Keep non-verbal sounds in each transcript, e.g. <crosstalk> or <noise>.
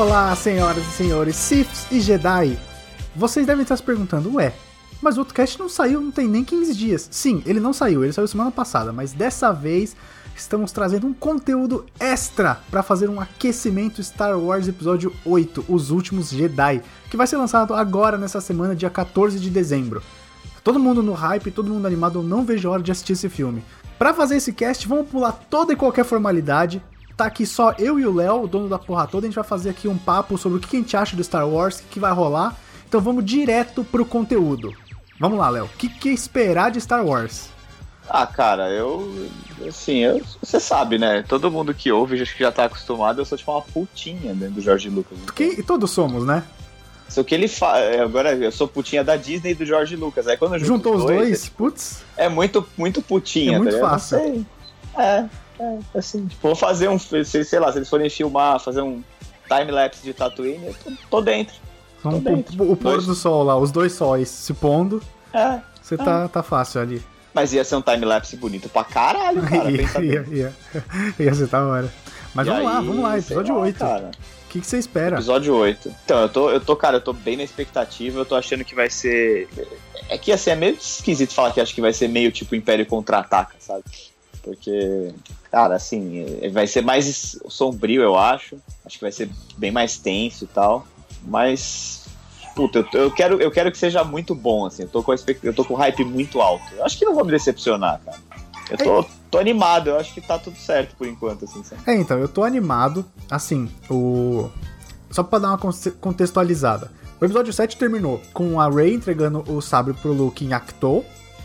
Olá, senhoras e senhores, Siths e Jedi. Vocês devem estar se perguntando, ué, mas o cast não saiu, não tem nem 15 dias. Sim, ele não saiu, ele saiu semana passada, mas dessa vez estamos trazendo um conteúdo extra para fazer um aquecimento Star Wars Episódio 8, Os Últimos Jedi, que vai ser lançado agora nessa semana, dia 14 de dezembro. Todo mundo no hype, todo mundo animado, eu não vejo a hora de assistir esse filme. Para fazer esse cast, vamos pular toda e qualquer formalidade. Tá aqui só eu e o Léo, o dono da porra toda. A gente vai fazer aqui um papo sobre o que a gente acha do Star Wars, o que vai rolar. Então vamos direto pro conteúdo. Vamos lá, Léo. O que, que esperar de Star Wars? Ah, cara, eu. Assim, eu, você sabe, né? Todo mundo que ouve acho que já tá acostumado. Eu sou tipo uma putinha dentro do Jorge Lucas. Que, todos somos, né? Só que ele faz. Agora eu sou putinha da Disney e do Jorge Lucas. Aí quando Juntou os dois, dois é, putz. É muito, muito putinha, É muito tá fácil. É, é, assim, tipo, vou fazer um. Sei, lá, se eles forem filmar, fazer um time-lapse de Tatooine, eu tô, tô dentro. Tô o, dentro. o, o pôr do sol lá, os dois sóis se pondo. É. Você tá, tá fácil ali. Mas ia ser um time-lapse bonito pra caralho, cara. <laughs> ia, ia, ia, ia ser da hora. Mas e vamos aí, lá, vamos lá, episódio lá, 8. Cara. O que, que você espera? Episódio 8. Então, eu tô, eu tô, cara, eu tô bem na expectativa, eu tô achando que vai ser. É que assim, é meio esquisito falar que acho que vai ser meio tipo Império contra-ataca, sabe? Porque, cara, assim, vai ser mais sombrio, eu acho. Acho que vai ser bem mais tenso e tal. Mas puta, eu, eu, quero, eu quero que seja muito bom, assim. Eu tô com, eu tô com hype muito alto. Eu acho que não vou me decepcionar, cara. Eu tô, tô animado, eu acho que tá tudo certo por enquanto, assim. Sabe? É, então, eu tô animado. Assim, o. Só pra dar uma contextualizada. O episódio 7 terminou com a Rey entregando o sabre pro Luke em Acto.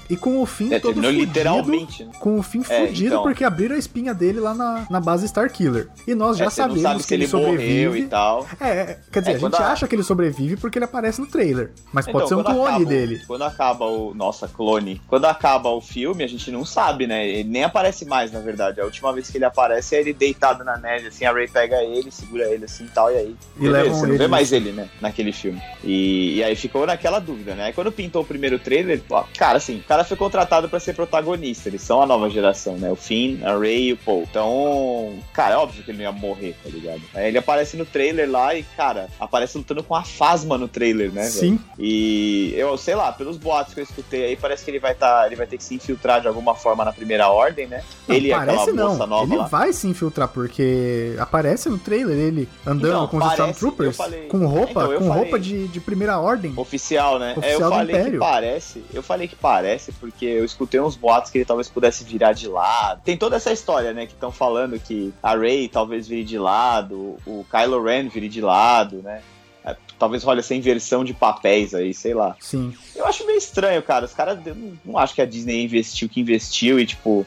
E com o fim é, todo fudido, literalmente. Né? Com o fim é, fudido, então... porque abriram a espinha dele lá na, na base Starkiller. E nós já é, sabemos sabe que ele, ele sobrevive. e tal. É, quer dizer, é, a gente a... acha que ele sobrevive porque ele aparece no trailer. Mas então, pode ser um clone acaba, dele. Quando acaba o. Nossa, clone. Quando acaba o filme, a gente não sabe, né? Ele nem aparece mais, na verdade. A última vez que ele aparece é ele deitado na neve, assim, a Ray pega ele, segura ele assim tal, e aí. E Você não vê mais ele, né? Naquele filme. E, e aí ficou naquela dúvida, né? Aí quando pintou o primeiro trailer, ó, cara, assim, o cara foi contratado para ser protagonista. Eles são a nova geração, né? O Finn, a Rey e o Paul. Então, cara, é óbvio que ele não ia morrer, tá ligado? Aí ele aparece no trailer lá e, cara, aparece lutando com a Fasma no trailer, né? Sim. Véio? E eu, sei lá, pelos boatos que eu escutei aí, parece que ele vai tá, ele vai ter que se infiltrar de alguma forma na primeira ordem, né? Não, ele é aquela não. moça nova Ele lá. vai se infiltrar, porque aparece no trailer ele andando Então, com os parece- Stormtroopers falei- com roupa, Então, com falei- roupa de, de primeira ordem. Oficial, né? Oficial é, eu falei Império. que parece. Eu falei que parece porque eu escutei uns boatos que ele talvez pudesse virar de lado. Tem toda essa história, né? Que estão falando que a Rey talvez vire de lado, o Kylo Ren vire de lado, né? É, Talvez role essa inversão de papéis aí, sei lá. Sim. Eu acho meio estranho, cara. Os caras. Eu não, não acho que a Disney investiu que investiu e, tipo.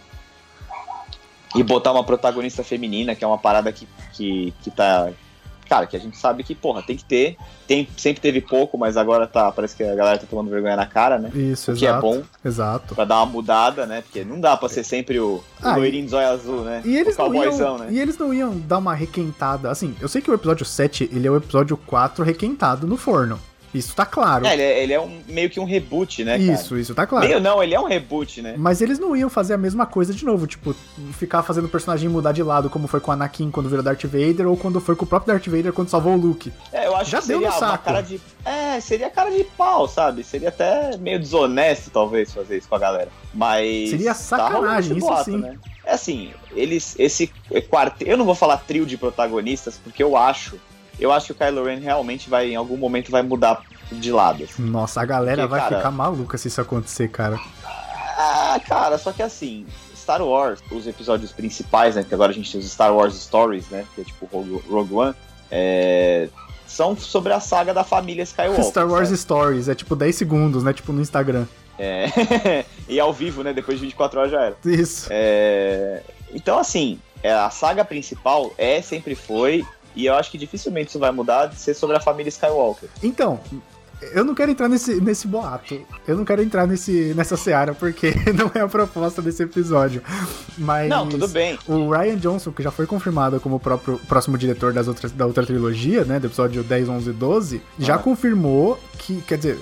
E botar uma protagonista feminina, que é uma parada que, que, que tá. Cara, que a gente sabe que, porra, tem que ter. Tem, sempre teve pouco, mas agora tá. Parece que a galera tá tomando vergonha na cara, né? Isso, O que é exato. bom. Exato. Pra dar uma mudada, né? Porque não dá pra ser sempre o, Ah, loirinho de zóio azul, né? E eles, não iam, né? e eles não iam dar uma requentada. Assim, eu sei que o episódio 7 ele é o episódio 4 requentado no forno. Isso tá claro. É, ele é, ele é um, meio que um reboot, né, cara? isso, isso tá claro. Meio não, ele é um reboot, né? Mas eles não iam fazer a mesma coisa de novo, tipo, ficar fazendo o personagem mudar de lado, como foi com o Anakin quando virou Darth Vader, ou quando foi com o próprio Darth Vader quando salvou o Luke. É, eu acho Já que deu seria no uma saco. cara de. É, seria cara de pau, sabe? Seria até meio desonesto, talvez, fazer isso com a galera. Mas. Seria tá sacanagem, isso boato, sim. Né? É assim, eles. Esse quarteto. Eu não vou falar trio de protagonistas, porque eu acho. Eu acho que o Kylo Ren realmente vai, em algum momento, vai mudar de lado. assim. Nossa, a galera Porque, vai cara- ficar maluca se isso acontecer, cara. Ah, cara, só que assim, Star Wars, os episódios principais, né? Que agora a gente tem os Star Wars Stories, né? Que é tipo Rogue, Rogue One. é, são sobre a saga da família Skywalker. Star Wars sabe? Stories, é tipo 10 segundos, né? Tipo no Instagram. É, <laughs> e ao vivo, né? Depois de 24 horas já era. Isso. É, Então, assim, é, a saga principal é, sempre foi, e eu acho que dificilmente isso vai mudar de ser sobre a família Skywalker. Então, eu não quero entrar nesse, nesse boato. Eu não quero entrar nesse, nessa seara, porque <laughs> não é a proposta desse episódio. Mas. Não, tudo bem. O Ryan Johnson, que já foi confirmado como o próprio próximo diretor das outras, da outra trilogia, né? Do episódio 10, 11 e 12, já Ah. confirmou que. Quer dizer,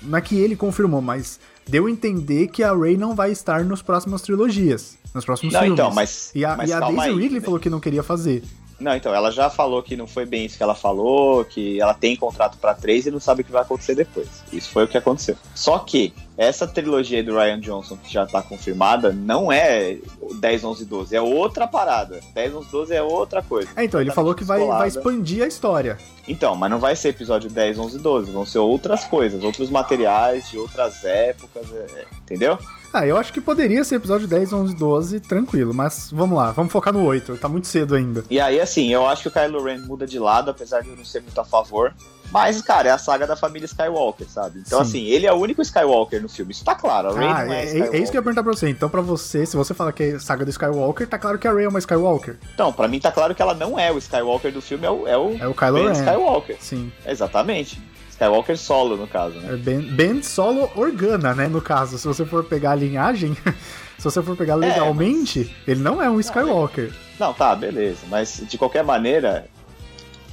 não é que ele confirmou, mas deu a entender que a Rey não vai estar nos próximas trilogias. Nos próximos Não, filmes. então, mas- E a, mas e a Daisy aí. Ridley falou que não queria fazer. Não, então, ela já falou que não foi bem isso que ela falou, que ela tem contrato pra três e não sabe o que vai acontecer depois. Isso foi o que aconteceu. Só que essa trilogia do Ryan Johnson, que já tá confirmada, não é 10, 11, 12, é outra parada. 10, 11, 12 é outra coisa. É, então, ele falou que vai, vai expandir a história. Então, mas não vai ser episódio 10, 11, 12, vão ser outras coisas, outros materiais de outras épocas, é, é entendeu? Ah, eu acho que poderia ser episódio 10, 11, 12, tranquilo, mas vamos lá, vamos focar no 8, tá muito cedo ainda. E aí, assim, eu acho que o Kylo Ren muda de lado, apesar de eu não ser muito a favor. Mas, cara, é a saga da família Skywalker, sabe? Então, Sim. assim, ele é o único Skywalker no filme. Isso tá claro. A Rey ah, não é, é, é, isso que eu ia perguntar pra você. Então, pra você, se você fala que é saga do Skywalker, tá claro que a Rey é uma Skywalker. Então, pra mim tá claro que ela não é o Skywalker do filme, é o, é o, é o Kylo Ren. Skywalker. Sim. Exatamente. Skywalker solo, no caso, né? É ben, ben Solo Organa, né? No caso, se você for pegar a linhagem, <laughs> se você for pegar é, legalmente, é, mas... ele não é um Skywalker. Não, tá, beleza. Mas de qualquer maneira,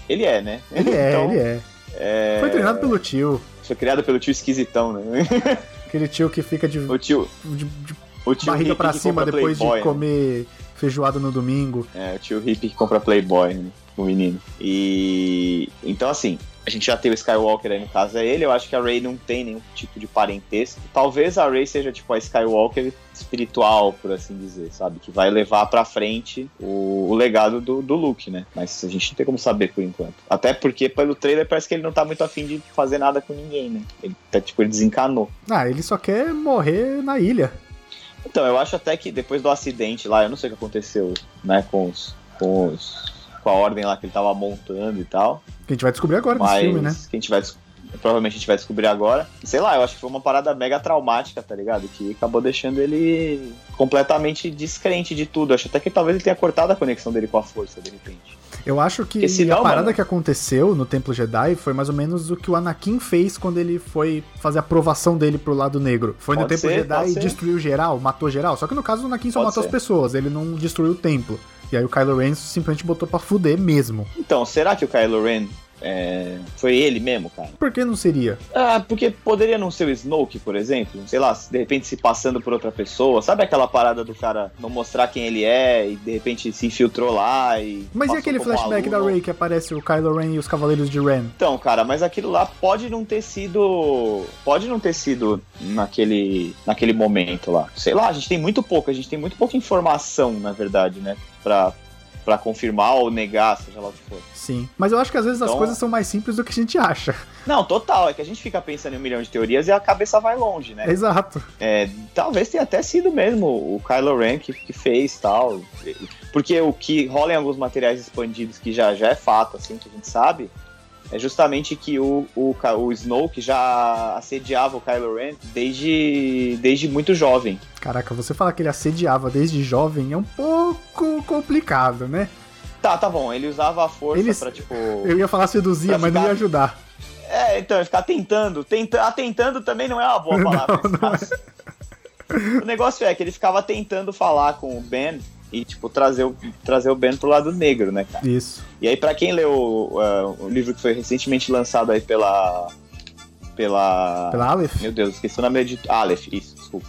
ele é, né? Ele é, <laughs> então, ele é. é. Foi treinado pelo tio. Foi criado pelo tio esquisitão, né? <laughs> Aquele tio que fica de, o tio, de, de o tio barriga pra cima depois Playboy, de comer né? feijoada no domingo. É, o tio hippie que compra Playboy, né? O menino. E. Então, assim, a gente já tem o Skywalker aí, no caso é ele. Eu acho que a Rey não tem nenhum tipo de parentesco. Talvez a Rey seja tipo a Skywalker espiritual, por assim dizer, sabe? Que vai levar pra frente o, o legado do, do Luke, né? Mas a gente não tem como saber por enquanto. Até porque pelo trailer parece que ele não tá muito afim de fazer nada com ninguém, né? Ele tá, tipo, ele desencanou. Ah, ele só quer morrer na ilha. Então, eu acho até que depois do acidente lá, eu não sei o que aconteceu, né, com os, com os com a ordem lá que ele tava montando e tal. Que a gente vai descobrir agora nesse filme, né? Que a gente vai provavelmente a gente vai descobrir agora. Sei lá, eu acho que foi uma parada mega traumática, tá ligado? Que acabou deixando ele completamente descrente de tudo. Acho até que talvez ele tenha cortado a conexão dele com a força, de repente. Eu acho que senão, a parada mano... que aconteceu no Templo Jedi foi mais ou menos o que o Anakin fez quando ele foi fazer a aprovação dele pro lado negro. Foi pode no Templo ser, Jedi e destruiu geral, matou geral. Só que no caso o Anakin só pode matou ser. as pessoas, ele não destruiu o templo. E aí o Kylo Ren simplesmente botou pra fuder mesmo. Então, será que o Kylo Ren é, foi ele mesmo, cara. Por que não seria? Ah, porque poderia não ser o Snoke, por exemplo. Sei lá, de repente se passando por outra pessoa. Sabe aquela parada do cara não mostrar quem ele é e de repente se infiltrou lá e. Mas e aquele flashback da Rey que aparece o Kylo Ren e os Cavaleiros de Ren? Então, cara, mas aquilo lá pode não ter sido. Pode não ter sido naquele, naquele momento lá. Sei lá, a gente tem muito pouco, a gente tem muito pouca informação, na verdade, né? Pra, para confirmar ou negar, seja lá o que for. Sim, mas eu acho que às vezes então, as coisas são mais simples do que a gente acha. Não, total, é que a gente fica pensando em um milhão de teorias e a cabeça vai longe, né? Exato. É, talvez tenha até sido mesmo o Kylo Ren que, que fez tal, porque o que rola em alguns materiais expandidos que já, já é fato, assim, que a gente sabe, é justamente que o, o, o Snoke já assediava o Kylo Ren desde, desde muito jovem. Caraca, você falar que ele assediava desde jovem é um pouco complicado, né? Tá, tá bom. Ele usava a força ele, pra, tipo... Eu ia falar seduzia, mas ficar... não ia ajudar. É, então, ficar tentando. Tenta... Atentando também não é uma boa <laughs> palavra. Não, não é. <laughs> O negócio é que ele ficava tentando falar com o Ben e, tipo, trazer o, trazer o Ben pro lado negro, né, cara? Isso. E aí, para quem leu uh, o livro que foi recentemente lançado aí pela. Pela. Pela Aleph? Meu Deus, esqueci o nome de. Aleph, isso, desculpa.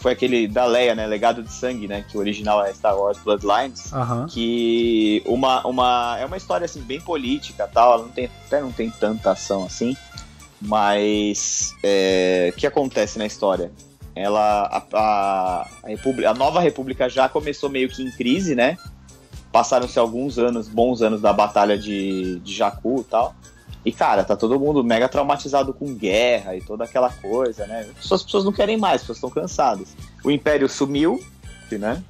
Foi aquele da Leia, né? Legado de Sangue, né? Que o original é Star Wars Bloodlines. Uhum. Que uma, uma, é uma história, assim, bem política tal. Ela não tem, até não tem tanta ação assim. Mas. É, o que acontece na história? Ela a, a, a, a, nova república já começou meio que em crise, né? Passaram-se alguns anos, bons anos da batalha de, de Jakku e tal. E, cara, tá todo mundo mega traumatizado com guerra e toda aquela coisa, né? As pessoas não querem mais, as pessoas estão cansadas. O Império sumiu, né?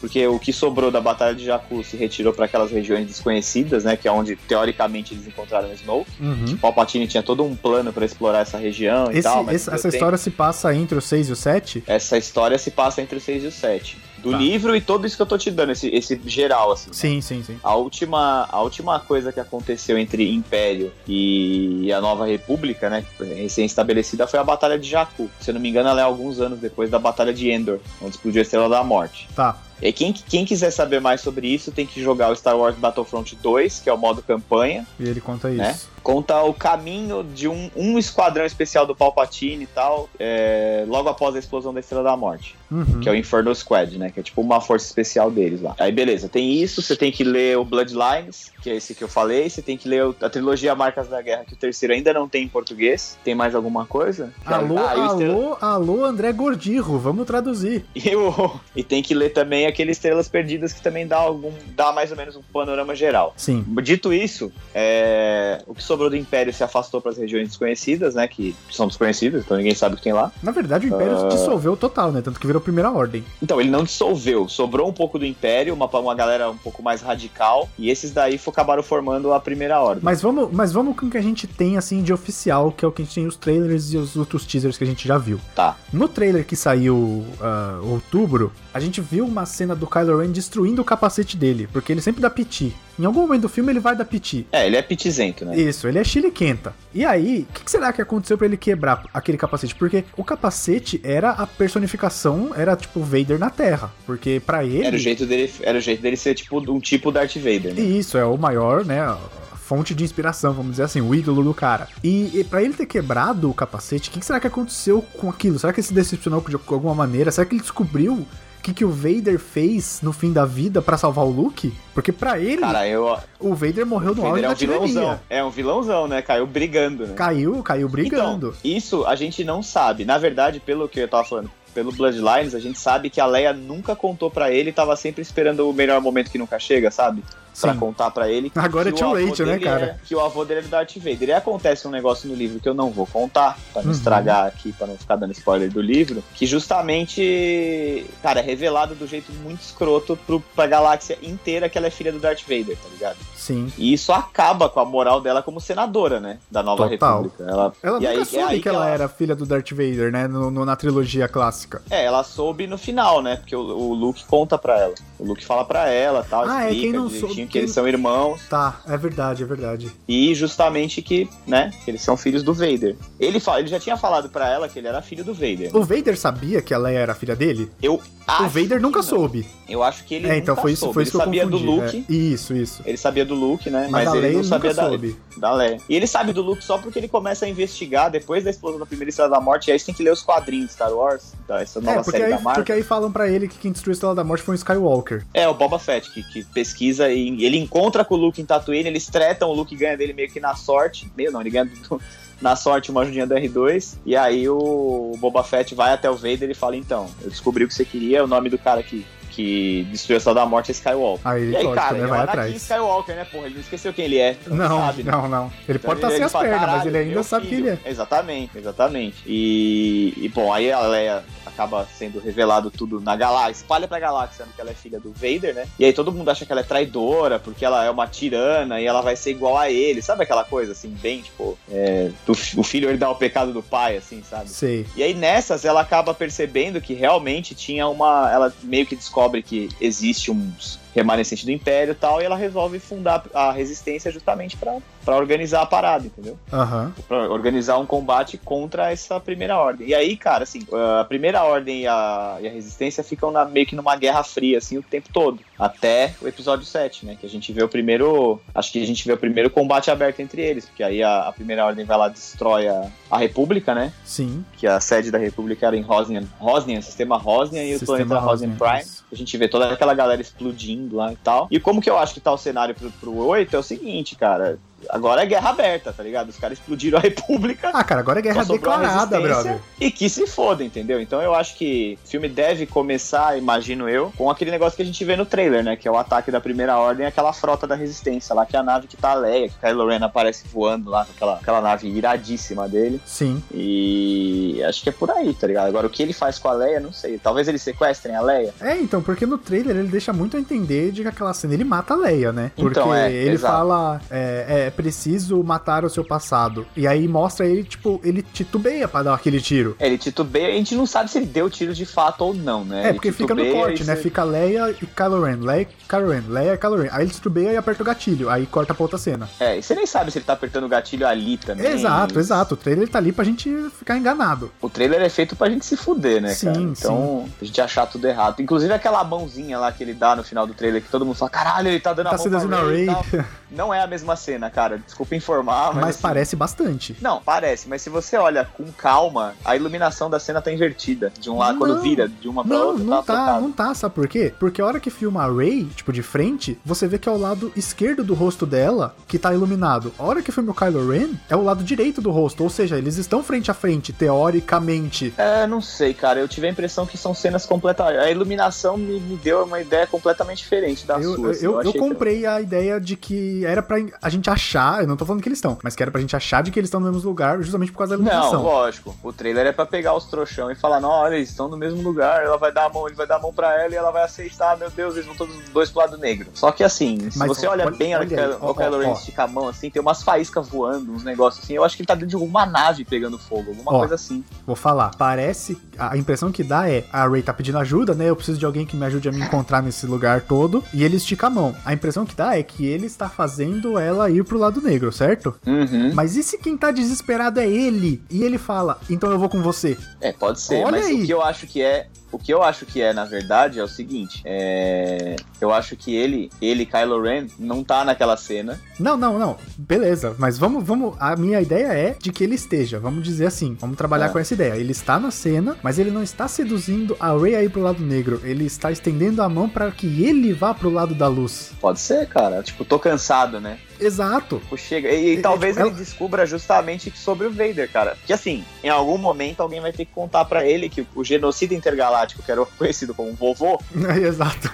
Porque o que sobrou da Batalha de Jakku se retirou para aquelas regiões desconhecidas, né, que é onde teoricamente eles encontraram o Snoke. Uhum. Palpatine tinha todo um plano para explorar essa região Esse, e tal. essa tempo. história se passa entre o 6 e o 7? Essa história se passa entre o 6 e o 7 do tá. livro e tudo isso que eu tô te dando, esse, esse geral, assim. Sim, né? sim, sim. A última, a última coisa que aconteceu entre Império e a Nova República, né, recém-estabelecida, foi a Batalha de Jakku. Se eu não me engano, ela é alguns anos depois da Batalha de Endor, onde explodiu a Estrela da Morte. Tá. E quem, quem quiser saber mais sobre isso tem que jogar o Star Wars Battlefront 2, que é o modo campanha. E ele conta né? Conta o caminho de um, um esquadrão especial do Palpatine e tal, é, logo após a explosão da Estrela da Morte, Uhum. que é o Inferno Squad, né? Que é tipo uma força especial deles lá. Aí beleza, tem isso, você tem que ler o Bloodlines, que é esse que eu falei, você tem que ler a trilogia Marcas da Guerra, que o terceiro ainda não tem em português. Tem mais alguma coisa? Alô, Ah, o Estrela- alô, alô, André Gordirro, vamos traduzir. <laughs> E, o- e tem que ler também aquele Estrelas Perdidas que também dá algum. dá mais ou menos um panorama geral. Sim. Dito isso, é, o que sobrou do Império se afastou para as regiões desconhecidas, né? Que são desconhecidas, então ninguém sabe o que tem lá. Na verdade, o Império Ah. dissolveu total, né? Tanto que virou Primeira Ordem. Então, ele não dissolveu, sobrou um pouco do Império, uma, uma galera um pouco mais radical, e esses daí acabaram formando a Primeira Ordem. Mas vamos, mas vamos com o que a gente tem, assim, de oficial, que é o que a gente tem os trailers e os outros teasers que a gente já viu. Tá. No trailer que saiu ah, outubro, a gente viu uma cena do Kylo Ren destruindo o capacete dele, porque ele sempre dá piti. Em algum momento do filme ele vai dar piti. É, ele é pitizento, né? Isso, ele é chiliquenta. E aí, o que, que será que aconteceu pra ele quebrar aquele capacete? Porque o capacete era a personificação, era tipo Vader na Terra. Porque pra ele. Era o jeito dele, era o jeito dele ser tipo um tipo Darth Vader, né? Isso, é o maior, né? Fonte de inspiração, vamos dizer assim, o ídolo do cara. E, e para ele ter quebrado o capacete, o que, que será que aconteceu com aquilo? Será que ele se decepcionou de alguma maneira? Será que ele descobriu que, que o Vader fez no fim da vida pra salvar o Luke? Porque pra ele, Cara, eu. o Vader morreu no auge é da um vilãozão. tirania. É um vilãozão, né? Caiu brigando, né? Caiu, caiu brigando. Então, isso a gente não sabe. Na verdade, pelo que eu tava falando, pelo Bloodlines, a gente sabe que a Leia nunca contou pra ele e tava sempre esperando o melhor momento que nunca chega, sabe? Pra Sim. contar pra ele. Agora é too o late, né, cara? é- que o avô dele é do Darth Vader. E acontece um negócio no livro que eu não vou contar, pra não Uhum. estragar aqui, pra não ficar dando spoiler do livro, que justamente, cara, é revelado do jeito muito escroto pro, pra galáxia inteira que ela é filha do Darth Vader, tá ligado? Sim. E isso acaba com a moral dela como senadora, né? Da nova Total. república. Ela, Ela e nunca aí- é soube aí que, ela, era filha do Darth Vader, né? No, no- na trilogia clássica. É, ela soube no final, né? Porque o, o Luke conta pra ela. O Luke fala pra ela, tal, Ah, é, explica quem não soube- que quem- eles são irmãos Tá, é verdade, é verdade. e justamente que, né, que eles são filhos do Vader. Ele fala, ele já tinha falado pra ela que ele era filho do Vader. O Vader sabia que ela era filha dele? Eu o acho Vader nunca que soube. Eu acho que ele é, então foi isso, soube. foi ele isso que eu sabia do confundi. Luke. é. Isso, isso. Ele sabia do Luke, né? Mas, Mas, ele não ele sabia nunca da, soube. da Leia. E ele sabe do Luke só porque ele começa a investigar depois da explosão da primeira Estrela da Morte. E aí você tem que ler os quadrinhos Star Wars, essa nova É, porque série aí, da Marvel. porque aí falam pra ele que quem destruiu a Estrela da Morte foi um Skywalker. É, o Boba Fett, que, que pesquisa e ele encontra com o Luke em Tatooine, eles tretam, o Luke ganha dele meio que na sorte. Meio não, ele ganha do- <laughs> na sorte uma ajudinha do R2. E aí o Boba Fett vai até o Vader e fala: Então, eu descobri o que você queria, o nome do cara que, que destruiu a Estrela da Morte é Skywalker. Aí ele e aí, lógico, cara, né, ele é vai Anakin atrás. Skywalker, né, porra? Ele não esqueceu quem ele é. então Não, sabe, né? não, não. Ele Então pode estar sem as pernas, mas "Caralho, ele ainda sabe filho." quem ele é. Exatamente, exatamente. E, e, bom, aí a Leia acaba sendo revelado tudo na galáxia, espalha pra galáxia que ela é filha do Vader, né? E aí todo mundo acha que ela é traidora, porque ela é uma tirana e ela vai ser igual a ele. Sabe aquela coisa, assim, bem, tipo, é, do- o filho herdar o pecado do pai, assim, sabe? Sei. E aí nessas ela acaba percebendo que realmente tinha uma. Ela meio que descobre que existe uns remanescente do Império e tal, e ela resolve fundar a resistência justamente pra pra organizar a parada, entendeu? Aham. Pra organizar um combate contra essa primeira ordem. E aí, cara, assim, a primeira ordem e a, e a resistência ficam na- meio que numa guerra fria, assim, o tempo todo. Até o episódio 7, né? Que a gente vê o primeiro. Acho que a gente vê o primeiro combate aberto entre eles. Porque aí a, a primeira ordem vai lá destrói a, a República, né? Sim. Que a sede da República era em Rosnian. Rosnian, sistema Rosnian e o Sistema planeta Rosnian Rosnian, Prime. A gente vê toda aquela galera explodindo lá e tal. E como que eu acho que tá o cenário pro, pro 8 é o seguinte, cara. Agora é guerra aberta, tá ligado? Os caras explodiram a <laughs> República. Ah, cara, agora é guerra declarada, brother. E que se foda, entendeu? Então eu acho que o filme deve começar, imagino eu, com aquele negócio que a gente vê no trailer, né? Que é o ataque da primeira ordem aquela frota da resistência lá, que é a nave que tá a Leia, que o Kylo Ren aparece voando lá com aquela, aquela nave iradíssima dele. Sim. E acho que é por aí, tá ligado? Agora o que ele faz com a Leia, não sei. Talvez eles sequestrem a Leia. É, então, porque no trailer ele deixa muito a entender de que aquela cena ele mata a Leia, né? Porque Então, é, ele exato. fala, é, é preciso matar o seu passado. E aí mostra ele, tipo, ele titubeia pra dar aquele tiro. É, Ele titubeia, a gente não sabe se ele deu tiro de fato ou não, né? É, Ele porque fica no corte, né? você- Fica Leia e Kylo Ren, Leia e Kylo Ren, Leia e Kylo Ren. Aí ele titubeia e aperta o gatilho, aí corta pra outra cena. É, e você nem sabe se ele tá apertando o gatilho ali também. Exato, exato. O trailer tá ali pra gente ficar enganado. O trailer é feito pra gente se fuder, né, Sim, cara? Então, a gente achar tudo errado. Inclusive aquela mãozinha lá que ele dá no final do trailer, que todo mundo fala, caralho, ele tá dando Tá a mão pra tal. Não é a mesma cena, cara. Desculpa informar, mas. Mas assim, parece bastante. Não, parece, mas se você olha com calma, a iluminação da cena tá invertida. De um lado, quando vira de uma pra Não, outra, não tá, tá, não tá, sabe por quê? Porque a hora que filma a Ray, tipo, de frente, você vê que é o lado esquerdo do rosto dela que tá iluminado. A hora que filma o Kylo Ren, é o lado direito do rosto, ou seja, eles estão frente a frente, teoricamente. É, não sei, cara. Eu tive a impressão que são cenas completamente. A iluminação me, me deu uma ideia completamente diferente da Eu, sua. assim. eu, eu achei que- comprei a ideia de que era pra a gente achar, eu não tô falando que eles estão, mas que era pra gente achar de que eles estão no mesmo lugar justamente por causa da Não, iluminação. lógico. O trailer é pra pegar os trouxão e falar, não, olha, eles estão no mesmo lugar, ela vai dar a mão, ele vai dar a mão pra ela e ela vai aceitar, meu Deus, eles vão todos os dois pro lado negro. Só que assim, se Mas você olha- olha bem olha o ó, ó, Ren ó. estica a mão assim, tem umas faíscas voando, uns negócios assim, eu acho que ele tá dentro de alguma nave pegando fogo, alguma Ó. coisa assim. Vou falar, parece. A impressão que dá é a Ray tá pedindo ajuda, né? Eu preciso de alguém que me ajude a me encontrar nesse lugar todo. E ele estica a mão. A impressão que dá é que ele está fazendo ela ir pro lado negro, certo? Uhum. Mas e se quem tá desesperado é ele? E ele fala, então eu vou com você. É, pode ser, Olha mas aí. o que eu acho que é. O que eu acho que é, na verdade, é o seguinte. É... Eu acho que ele, ele, Kylo Ren, não tá naquela cena. Não, não, não. Beleza, mas vamos, vamos. A minha ideia é de que ele esteja. Vamos dizer assim. Vamos trabalhar É. com essa ideia. Ele está na cena, mas ele não está seduzindo a Ray a ir pro lado negro. Ele está estendendo a mão para que ele vá pro lado da luz. Pode ser, cara. Tipo, tô cansado, né? Exato. Tipo, chega. E, e É, talvez tipo, ele descubra justamente sobre o Vader, cara. Porque assim, em algum momento alguém vai ter que contar pra ele que o genocida intergaláctico, que era <laughs> conhecido como vovô, <laughs> Exato.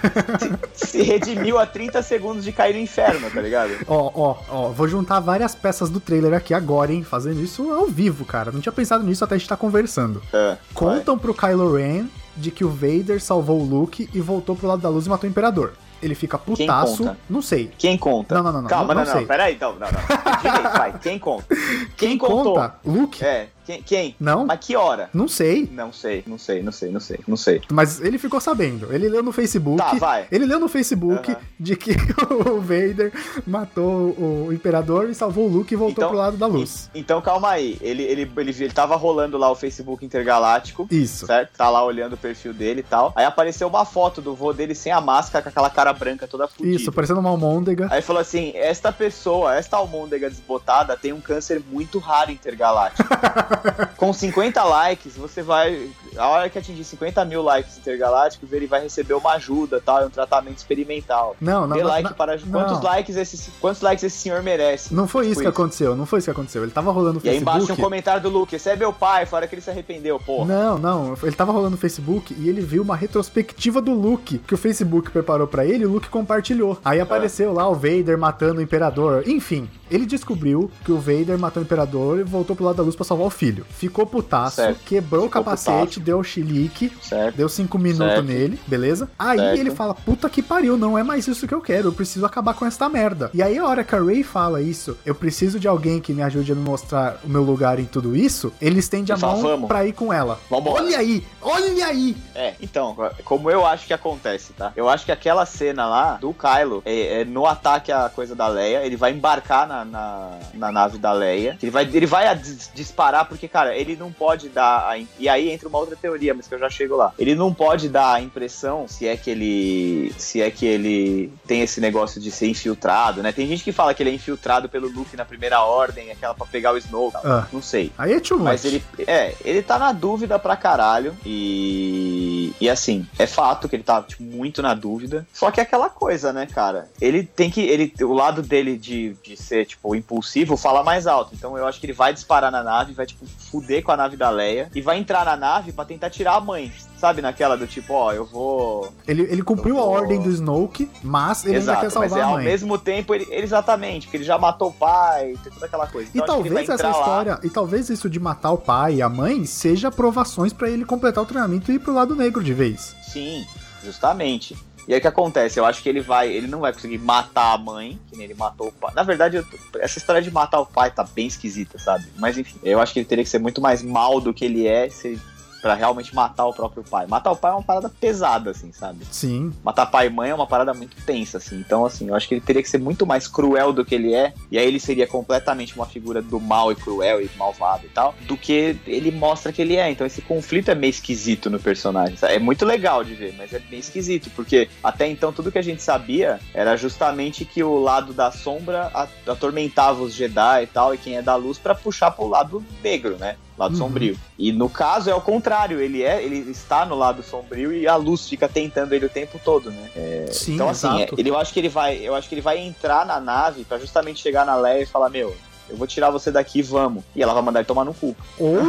se redimiu a 30 segundos de cair no inferno, tá ligado? Ó, ó, ó, vou juntar várias peças do trailer aqui agora, hein? Fazendo isso ao vivo, cara. Não tinha pensado nisso até a gente tá conversando. É, vai. Contam pro Kylo Ren de que o Vader salvou o Luke e voltou pro lado da luz e matou o Imperador. Ele fica putaço. Não sei. Quem conta? Não, não, não, não. Calma, não, não, não não. Peraí, então, não, não. Direito, vai. Quem conta? <laughs> Quem, contou? conta? Luke? É, quem? quem? Não? Mas que hora? Não sei. Não sei, não sei, não sei, não sei, não sei. Mas ele ficou sabendo. Ele leu no Facebook. Tá, vai. Ele leu no Facebook de que <laughs> o Vader matou o Imperador e salvou o Luke e voltou Então- pro lado da luz. Então calma aí, ele, ele, ele, ele tava rolando lá o Facebook Intergaláctico, Isso. certo? Tá lá olhando o perfil dele e tal. Aí apareceu uma foto do vô dele sem a máscara, com aquela cara branca toda fudida. Isso, parecendo uma almôndega. Aí falou assim: esta pessoa, esta almôndega desbotada, tem um câncer muito raro intergaláctico. <laughs> Com 50 likes, você vai. A hora que atingir 50 mil likes intergalácticos, ele vai receber uma ajuda, tal, é um tratamento experimental. Não, não, Dê like não, para. não. Quantos likes, esse, quantos likes esse senhor merece? não foi isso Tipo que isso. aconteceu, não foi isso que aconteceu. Ele tava rolando no E aí embaixo Facebook. um comentário do Luke: esse é meu pai, fora que ele se arrependeu, porra. Não, não, ele tava rolando no Facebook e ele viu uma retrospectiva do Luke que o Facebook preparou pra ele e o Luke compartilhou. Aí apareceu lá o Vader matando o Imperador. Enfim, ele descobriu que o Vader matou o Imperador e voltou pro lado da luz pra salvar o filho. Ficou putaço, Certo. quebrou o Ficou capacete, deu chilique. Certo? Deu cinco minutos Certo. nele, beleza? Aí Certo. ele fala: Puta que pariu, não é mais isso que eu quero, eu preciso acabar com esta merda. E aí, a hora que a Ray fala isso, eu preciso de alguém que me ajude a me mostrar o meu lugar em tudo isso, ele estende a mão "Vamos." pra ir com ela. Vambora. Olha aí, olha aí! É, então, como eu acho que acontece, tá? Eu acho que aquela cena lá do Kylo, é, é no ataque à coisa da Leia, ele vai embarcar na, na, na nave da Leia. Ele vai, ele vai dis- disparar, porque, cara, ele não pode dar. A, e aí entra uma outra teoria, mas que eu já chego lá. Ele não pode dar a impressão, se é que ele. Se é que ele tem esse negócio de ser infiltrado, né? Tem gente que fala que ele é infiltrado pelo Luke na primeira ordem, aquela pra pegar o Snow. Ah. Não sei. Aí é too much. Mas ele, é, ele tá na dúvida pra caralho. E, e assim, é fato que ele tá tipo, muito na dúvida. Só que é aquela coisa, né, cara? Ele tem que. Ele, o lado dele de, de ser, tipo, impulsivo fala mais alto. Então eu acho que ele vai disparar na nave, vai, tipo, fuder com a nave da Leia. E vai entrar na nave tentar tirar a mãe. Sabe, naquela do tipo, ó, eu vou. Ele, ele cumpriu a vou- ordem do Snoke, mas ele ainda quer Exato, mas salvar é, a ao mãe. mesmo tempo, ele, exatamente, porque ele já matou o pai, tem toda aquela coisa. E Então, vai talvez essa entrar lá. história, e talvez isso de matar o pai e a mãe seja provações pra ele completar o treinamento e ir pro lado negro de vez. Sim, justamente. E aí o que acontece? Eu acho que ele vai, ele não vai conseguir matar a mãe, que nem ele matou o pai. Na verdade, eu- essa história de matar o pai tá bem esquisita, sabe? Mas enfim, eu acho que ele teria que ser muito mais mal do que ele é, se Pra realmente matar o próprio pai. Matar o pai é uma parada pesada, assim, sabe? Sim. Matar pai e mãe é uma parada muito tensa, assim. Então, assim, eu acho que ele teria que ser muito mais cruel do que ele é. E aí ele seria completamente uma figura do mal e cruel e malvado e tal. Do que ele mostra que ele é. Então esse conflito é meio esquisito no personagem. sabe? É muito legal de ver, mas é bem esquisito. Porque até então tudo que a gente sabia era justamente que o lado da sombra atormentava os Jedi e tal. E quem é da luz pra puxar pro lado negro, né? Lado Uhum. sombrio. E no caso é o contrário, ele é, ele está no lado sombrio e a luz fica tentando ele o tempo todo, né? É, Sim, então assim, é, ele, eu acho que ele vai, eu acho que ele vai entrar na nave pra justamente chegar na Leia e falar, meu, eu vou tirar você daqui, vamos. E ela vai mandar ele tomar no cu, Ou.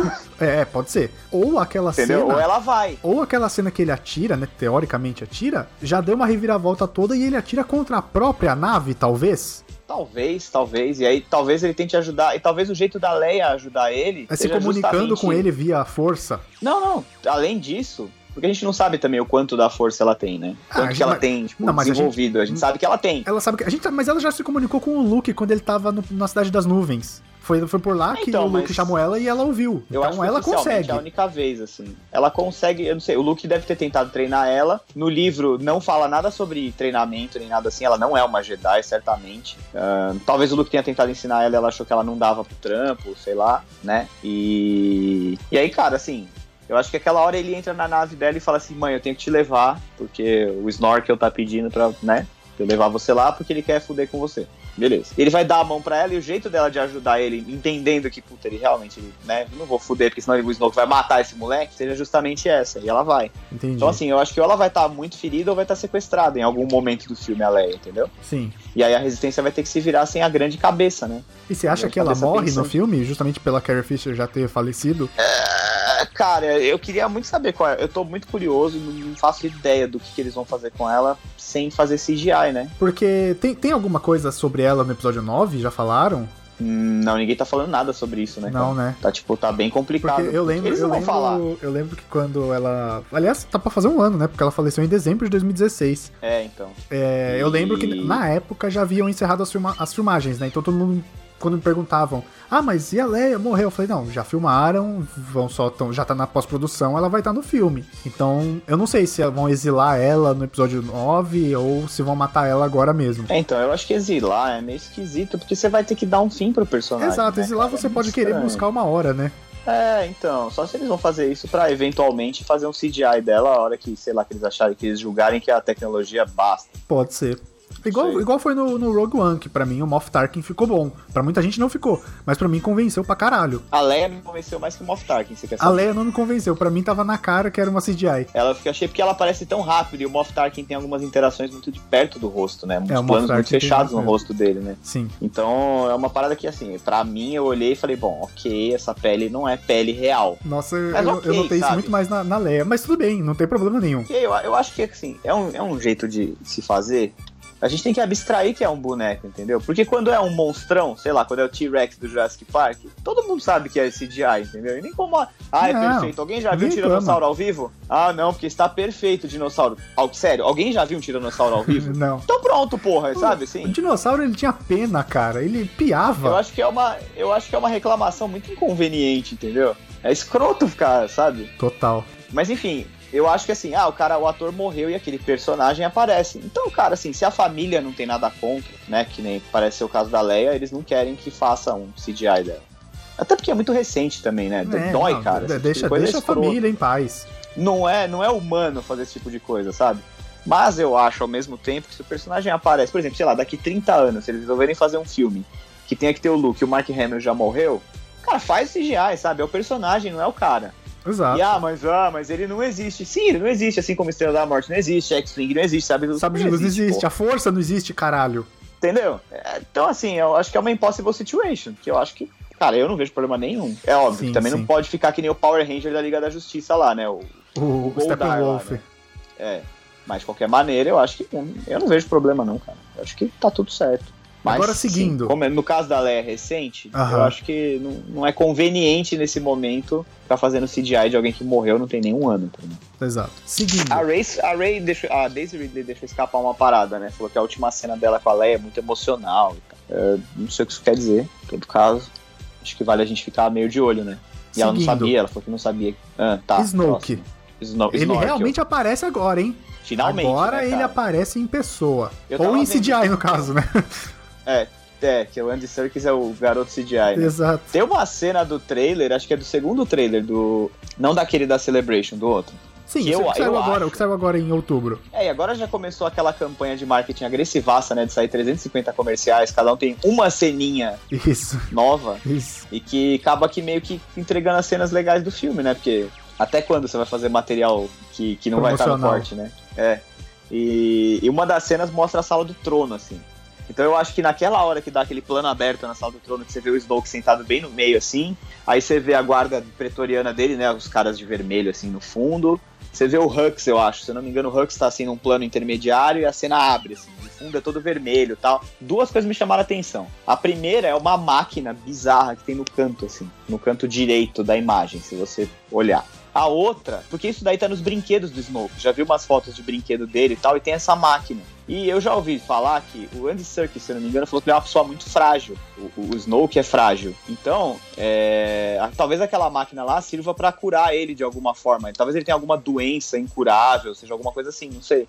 é, pode ser. Ou aquela entendeu? cena. Ou ela vai. Ou aquela cena que ele atira, né? Teoricamente atira, já deu uma reviravolta toda e ele atira contra a própria nave, talvez. Talvez, talvez, e aí talvez ele tente ajudar, e talvez o jeito da Leia ajudar ele É se comunicando justamente- com ele via força. Não, não, além disso, porque a gente não sabe também o quanto da força ela tem, né? Ah, a Quanto gente- que ela mas- tem, tipo, Não, mas a desenvolvido, a gente... sabe que ela tem. Ela sabe que. A gente, mas ela já se comunicou com o Luke quando ele tava no- na Cidade das Nuvens. Foi, foi por lá que Então, o Luke mas- chamou ela e ela ouviu. Eu acho então que ela consegue. É a única vez, assim. Ela consegue, eu não sei, o Luke deve ter tentado treinar ela. No livro não fala nada sobre treinamento nem nada assim. Ela não é uma Jedi, certamente. Ahn, talvez o Luke tenha tentado ensinar ela e ela achou que ela não dava pro trampo, sei lá, né? E. E aí, cara, assim. Eu acho que aquela hora ele entra na nave dela e fala assim: mãe, eu tenho que te levar, porque o Snorkel tá pedindo pra, né? Eu levar você lá porque ele quer fuder com você. Beleza. Ele vai dar a mão pra ela e o jeito dela de ajudar ele, entendendo que, puta, ele realmente, né, não vou fuder, porque senão ele- o Snoke vai matar esse moleque, seja justamente essa. E ela vai. Entendi. Então, assim, eu acho que ou ela vai estar muito ferida ou vai estar sequestrada em algum momento do filme, a Leia, entendeu? Sim. E aí a resistência vai ter que se virar sem a grande cabeça, né? E você acha que ela morre pensando. no filme, justamente pela Carrie Fisher já ter falecido? Ah, Cara, eu queria muito saber qual é. Eu tô muito curioso, não não faço ideia do que, que eles vão fazer com ela sem fazer CGI, né? Porque tem, tem alguma coisa sobre ela no episódio 9? Já falaram? Hum, Não, ninguém tá falando nada sobre isso, né? Não, cara? né? Tá, tipo, tá bem complicado. Porque eu lembro, Eles eu vão falar. lembro, eu lembro que quando ela. Aliás, tá pra fazer um ano, né? Porque ela faleceu em dezembro de 2016. É, então. É, eu lembro que E- na época já haviam encerrado as, filma- as filmagens, né? Então todo mundo, quando me perguntavam, ah, mas e a Leia morreu? Eu falei, não, já filmaram, vão só tão, já tá na pós-produção, ela vai estar no filme. Então, eu não sei se vão exilar ela no episódio 9 ou se vão matar ela agora mesmo. É, então, eu acho que exilar é meio esquisito, porque você vai ter que dar um fim pro personagem. Exato, né, exilar você É pode muito querer estranho. buscar uma hora, né? É, então, só se eles vão fazer isso pra eventualmente fazer um CGI dela a hora que, sei lá, que eles acharem que eles julgarem que a tecnologia basta. Pode ser. Igual, Sei. igual foi no, no Rogue One, que pra mim o Moff Tarkin ficou bom. Pra muita gente não ficou, mas pra mim convenceu pra caralho. A Leia me convenceu mais que o Moff Tarkin, você quer A saber? Leia não me convenceu, pra mim tava na cara que era uma CGI. Ela eu achei porque ela parece tão rápido e o Moff Tarkin tem algumas interações muito de perto do rosto, né? Muitos É, planos muito fechados no mesmo. rosto dele, né? Sim. Então é uma parada que, assim, pra mim eu olhei e falei, bom, ok, essa pele não é pele real. Nossa, Mas eu, ok, eu notei isso sabe? muito mais na, na Leia. Mas tudo bem, não tem problema nenhum. Eu, eu acho que, assim, é um, é um jeito de se fazer. A gente tem que abstrair que é um boneco, entendeu? Porque quando é um monstrão, sei lá, quando é o T-Rex do Jurassic Park, todo mundo sabe que é CGI, entendeu? E nem como. Ah, é Não, perfeito. Alguém já viu um tiranossauro ao vivo? Ah, não, porque está perfeito o dinossauro. Al- Sério, alguém já viu um tiranossauro ao vivo? <laughs> Não. Então pronto, porra, sabe O assim? dinossauro ele tinha pena, cara. Ele piava. Eu acho que é uma, eu acho que é uma reclamação muito inconveniente, entendeu? É escroto ficar, sabe? Total. Mas enfim, eu acho que assim, ah, o cara, o ator morreu e aquele personagem aparece. Então, cara, assim, se a família não tem nada contra, né, que nem parece ser o caso da Leia, eles não querem que faça um CGI dela. Até porque é muito recente também, né? É, Dói, não, cara. de- esse tipo de Deixa, é deixa a família em paz. Não é, não é humano fazer esse tipo de coisa, sabe? Mas eu acho ao mesmo tempo que se o personagem aparece, por exemplo, sei lá, daqui 30 anos, se eles resolverem fazer um filme que tenha que ter o Luke e o Mark Hamill já morreu, cara, faz CGI, sabe? É o personagem, não é o cara. Exato. E ah, mas, ah, mas ele não existe. Sim, ele não existe, assim como Estrela da Morte não existe, X-Wing não existe, sabe? Sabe de luz não existe, pô. a força não existe, caralho. Entendeu? É, então, assim, eu acho que é uma impossible situation, que eu acho que, cara, eu não vejo problema nenhum. É óbvio, Sim, que também sim. não pode ficar que nem o Power Ranger da Liga da Justiça lá, né? O, O, Goldar Steppenwolf. lá, né? é. Mas de qualquer maneira, eu acho que eu não vejo problema, não, cara. Eu acho que tá tudo certo. Mas, Agora, seguindo. sim, como é- no caso da Leia recente, eu Aham. acho que não, não é conveniente nesse momento ficar fazendo CGI de alguém que morreu não tem nenhum ano. Pra mim. Exato. Seguindo. A Ray, a Ray deixou, a Daisy Ridley deixou escapar uma parada, né? Falou que a última cena dela com a Leia é muito emocional. e tal. É, não sei o que isso quer dizer. Em todo caso, acho que vale a gente ficar meio de olho, né? E ela não Seguindo. sabia, ela falou que não sabia. Ah, tá. Snoke. Sno Ele Snorkel. realmente aparece agora, hein? Finalmente. agora né, ele aparece em pessoa. Eu Ou em vendo CGI, no caso, né? É, é, que o Andy Serkis é o garoto CGI, né? Exato. Tem uma cena do trailer, acho que é do segundo trailer, do. Não daquele da Celebration, do outro. Sim, Que o eu- que saiu eu agora, acho. o que saiu agora em outubro. É, e agora já começou aquela campanha de marketing agressivaça, né? De sair 350 comerciais, cada um tem uma ceninha Isso, nova isso. e que acaba que meio que entregando as cenas legais do filme, né? Porque até quando você vai fazer material que, que não vai estar no corte, né? É. E, e uma das cenas mostra a sala do trono, assim. Então eu acho que naquela hora que dá aquele plano aberto na sala do trono, que você vê o Snoke sentado bem no meio, assim, aí você vê a guarda pretoriana dele, né? Os caras de vermelho, assim, no fundo. Você vê o Hux, eu acho. Se eu não me engano, o Hux tá assim num plano intermediário e a cena abre, assim. O fundo é todo vermelho tal. Duas coisas me chamaram a atenção. A primeira é uma máquina bizarra que tem no canto, assim. No canto direito da imagem, se você olhar. A outra, porque isso daí tá nos brinquedos do Smoke. Já vi umas fotos de brinquedo dele e tal, e tem essa máquina. E eu já ouvi falar que o Andy Serkis, se não me engano, falou que ele é uma pessoa muito frágil. O, o Snoke é frágil. Então, é, a- talvez aquela máquina lá sirva pra curar ele de alguma forma. Talvez ele tenha alguma doença incurável, seja alguma coisa assim, não sei.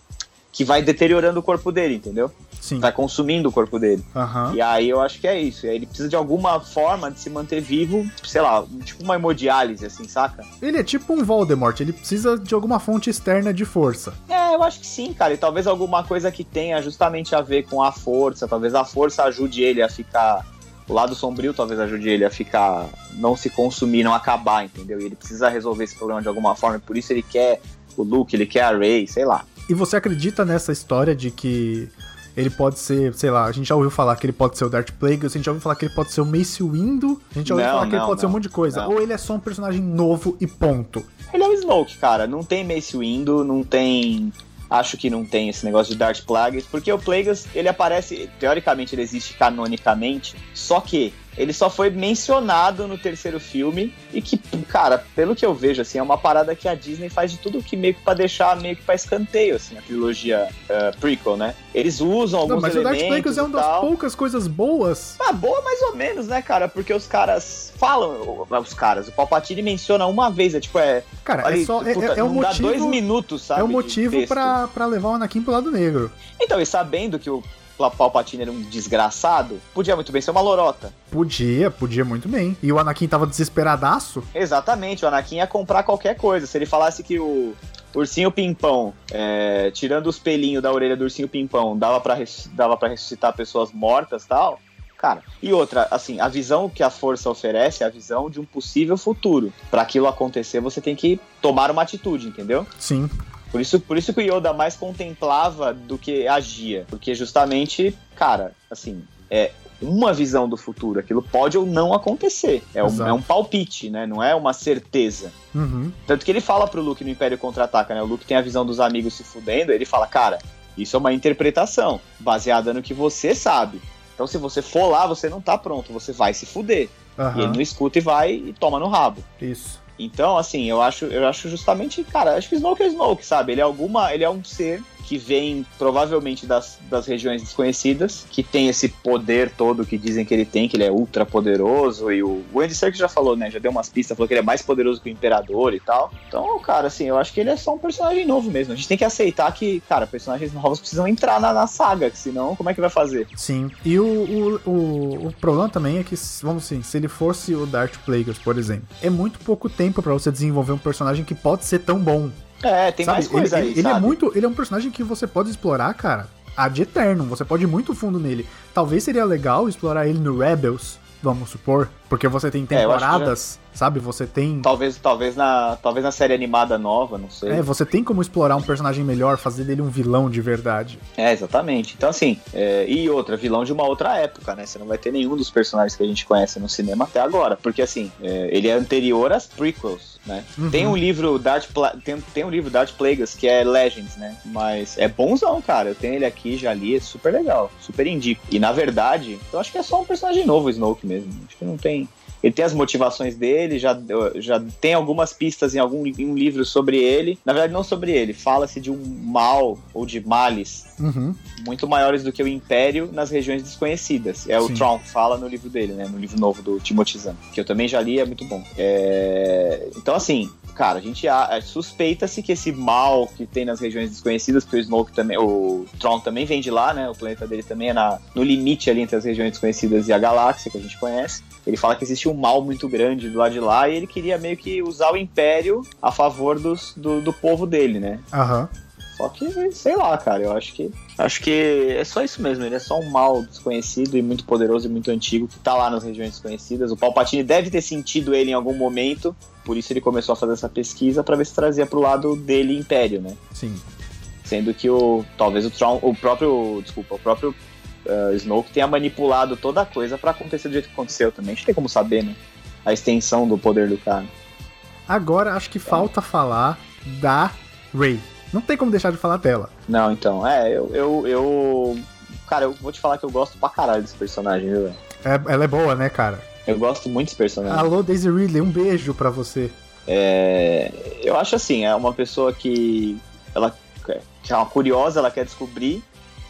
Que vai deteriorando o corpo dele, entendeu? Sim. Vai consumindo o corpo dele. Aham. E aí eu acho que é isso. E aí ele precisa de alguma forma de se manter vivo, sei lá, tipo uma hemodiálise, assim, saca? Ele é tipo um Voldemort, ele precisa de alguma fonte externa de força. É, eu acho que sim, cara. E talvez alguma coisa que tenha justamente a ver com a força. Talvez a força ajude ele a ficar. O lado sombrio talvez ajude ele a ficar. Não se consumir, não acabar, entendeu? E ele precisa resolver esse problema de alguma forma. e Por isso ele quer o Luke, ele quer a Rey, sei lá. E você acredita nessa história de que ele pode ser, sei lá, a gente já ouviu falar que ele pode ser o Darth Plagueis, a gente já ouviu falar que ele pode ser o Mace Windu, a gente já ouviu Não, falar que ele não, pode ser um não, monte de coisa. não. Ou ele é só um personagem novo e ponto. Ele é o Snoke, cara. Não tem Mace Windu, não tem. Acho que não tem esse negócio de Darth Plagueis, porque o Plagueis, ele aparece, teoricamente ele existe canonicamente, só que ele só foi mencionado no terceiro filme e que, cara, pelo que eu vejo, assim, é uma parada que a Disney faz de tudo que meio que pra deixar meio que pra escanteio, assim, a trilogia eh, prequel, né? Eles usam alguns Não, mas o Darth elementos Plagueis é uma das poucas coisas boas. Ah, boa mais ou menos, né, cara? Porque os caras falam, os caras, o Palpatine menciona uma vez, é tipo, é... Cara, olha, é só é, puta, é, é o não dá dois motivo minutos, sabe? é o de motivo pra, pra levar o Anakin pro lado negro. Então, e sabendo que o Palpatine era um desgraçado, podia muito bem ser uma lorota. Podia, podia muito bem. E o Anakin tava desesperadaço. Exatamente, o Anakin ia comprar qualquer coisa. Se ele falasse que o ursinho pimpão, é, tirando os pelinhos da orelha do ursinho pimpão, dava pra, res- dava pra ressuscitar pessoas mortas e tal. Cara, e outra, assim, a visão que a força oferece é a visão de um possível futuro. Pra aquilo acontecer, você tem que tomar uma atitude, entendeu? Sim. Por isso, por isso que o Yoda mais contemplava do que agia. Porque justamente, cara, assim, é uma visão do futuro. Aquilo pode ou não acontecer. É um, é um palpite, né? Não é uma certeza. Uhum. Tanto que ele fala pro Luke no Império Contra-Ataca, né? O Luke tem a visão dos amigos se fudendo, ele fala, cara, isso é uma interpretação, baseada no que você sabe. Então se você for lá, você não tá pronto, você vai se fuder. E ele não escuta e vai e toma no rabo. Isso. Então, assim, eu acho, eu acho justamente, cara, acho que Snoke é Snoke, sabe? Ele é alguma, ele é um ser que vem provavelmente das, das regiões desconhecidas, que tem esse poder todo que dizem que ele tem, que ele é ultra poderoso, e o, o Andy Serkis já falou, né, já deu umas pistas, falou que ele é mais poderoso que o Imperador e tal. Então, cara, assim, eu acho que ele é só um personagem novo mesmo. A gente tem que aceitar que, cara, personagens novos precisam entrar na, na saga, senão, como é que vai fazer? Sim. E o, o, o, o problema também é que, vamos assim, se ele fosse o Darth Plagueis, por exemplo, é muito pouco tempo pra você desenvolver um personagem que pode ser tão bom. É, tem sabe? mais coisa ele, aí, ele, é sabe? muito, ele é um personagem que você pode explorar, cara, ad eterno. Você pode ir muito fundo nele. Talvez seria legal explorar ele no Rebels, vamos supor, porque você tem É, temporadas, sabe? Você tem Talvez, talvez, na, talvez na série animada nova, não sei. é, você tem como explorar um personagem melhor, fazer dele um vilão de verdade. É, exatamente. Então, assim, é, e outra, vilão de uma outra época, né? Você não vai ter nenhum dos personagens que a gente conhece no cinema até agora. Porque, assim, é, ele é anterior às prequels, né? Uhum. Tem um livro Darth Pla tem, tem um livro Darth Plagueis que é Legends, né? Mas é bonzão, cara. Eu tenho ele aqui, já li, é super legal, super indico. E na verdade, eu acho que é só um personagem novo, o Snoke mesmo. Acho que não tem. Ele tem as motivações dele, já, já tem algumas pistas em algum em um livro sobre ele. Na verdade, não sobre ele, fala-se de um mal ou de males Uhum. muito maiores do que o Império nas regiões desconhecidas. É o Sim. Tron que fala no livro dele, né? No livro novo do Timothy Zahn, que eu também já li, é muito bom. É, Então, assim, cara, a gente suspeita-se que esse mal que tem nas regiões desconhecidas, porque o Snoke também, o Tron também vem de lá, né? O planeta dele também é na... no limite ali entre as regiões desconhecidas e a galáxia que a gente conhece. Ele fala que existe um mal muito grande do lado de lá e ele queria meio que usar o Império a favor dos, do, do povo dele, né? Aham. Só que, sei lá, cara, eu acho que. Acho que é só isso mesmo, ele é só um mal desconhecido e muito poderoso e muito antigo que tá lá nas regiões desconhecidas. O Palpatine deve ter sentido ele em algum momento, por isso ele começou a fazer essa pesquisa pra ver se trazia pro lado dele Império, né? Sim. Sendo que o. Talvez o Tron. O próprio. Desculpa, o próprio eh, Snoke tenha manipulado toda a coisa pra acontecer do jeito que aconteceu também. A gente tem como saber, né? A extensão do poder do cara. Agora acho que falta falar da Rey. Não tem como deixar de falar dela. Não, então, é, eu, eu, eu. Cara, eu vou te falar que eu gosto pra caralho desse personagem, viu, velho? É- ela é boa, né, cara? Eu gosto muito desse personagem. Alô, Daisy Ridley, um beijo pra você. É, eu acho assim, é uma pessoa que ela que é uma curiosa, ela quer descobrir.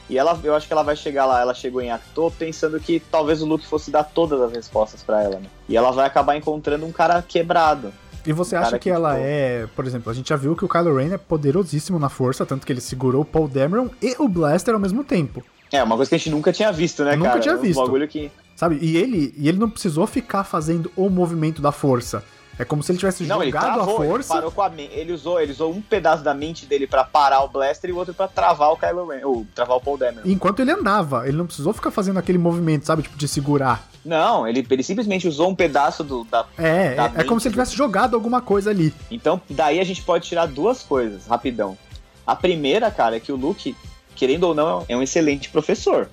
E ela, eu acho que ela vai chegar lá, ela chegou em Acto pensando que talvez o Luke fosse dar todas as respostas pra ela, né? E ela vai acabar encontrando um cara quebrado. E você Um acha que, que, ela tipo- é, por exemplo, a gente já viu que o Kylo Ren é poderosíssimo na força, tanto que ele segurou o Paul Dameron e o Blaster ao mesmo tempo, É, uma coisa que a gente nunca tinha visto, né, Nunca cara? tinha Um visto. bagulho que. sabe? E ele, e ele não precisou ficar fazendo o movimento da força. É como se ele tivesse Não, ele jogado travou, a ele força. parou com a. Ele usou, ele usou um pedaço da mente dele pra parar o Blaster e o outro pra travar o Kylo Ren, ou travar o Paul Dameron. Enquanto ele andava, ele não precisou ficar fazendo aquele movimento, sabe? Tipo, de segurar. Não, ele, ele simplesmente usou um pedaço do, da. É, Da é, é como se ele tivesse jogado alguma coisa ali. Então, daí a gente pode tirar duas coisas, rapidão. A primeira, cara, é que o Luke, querendo ou não, é um excelente professor.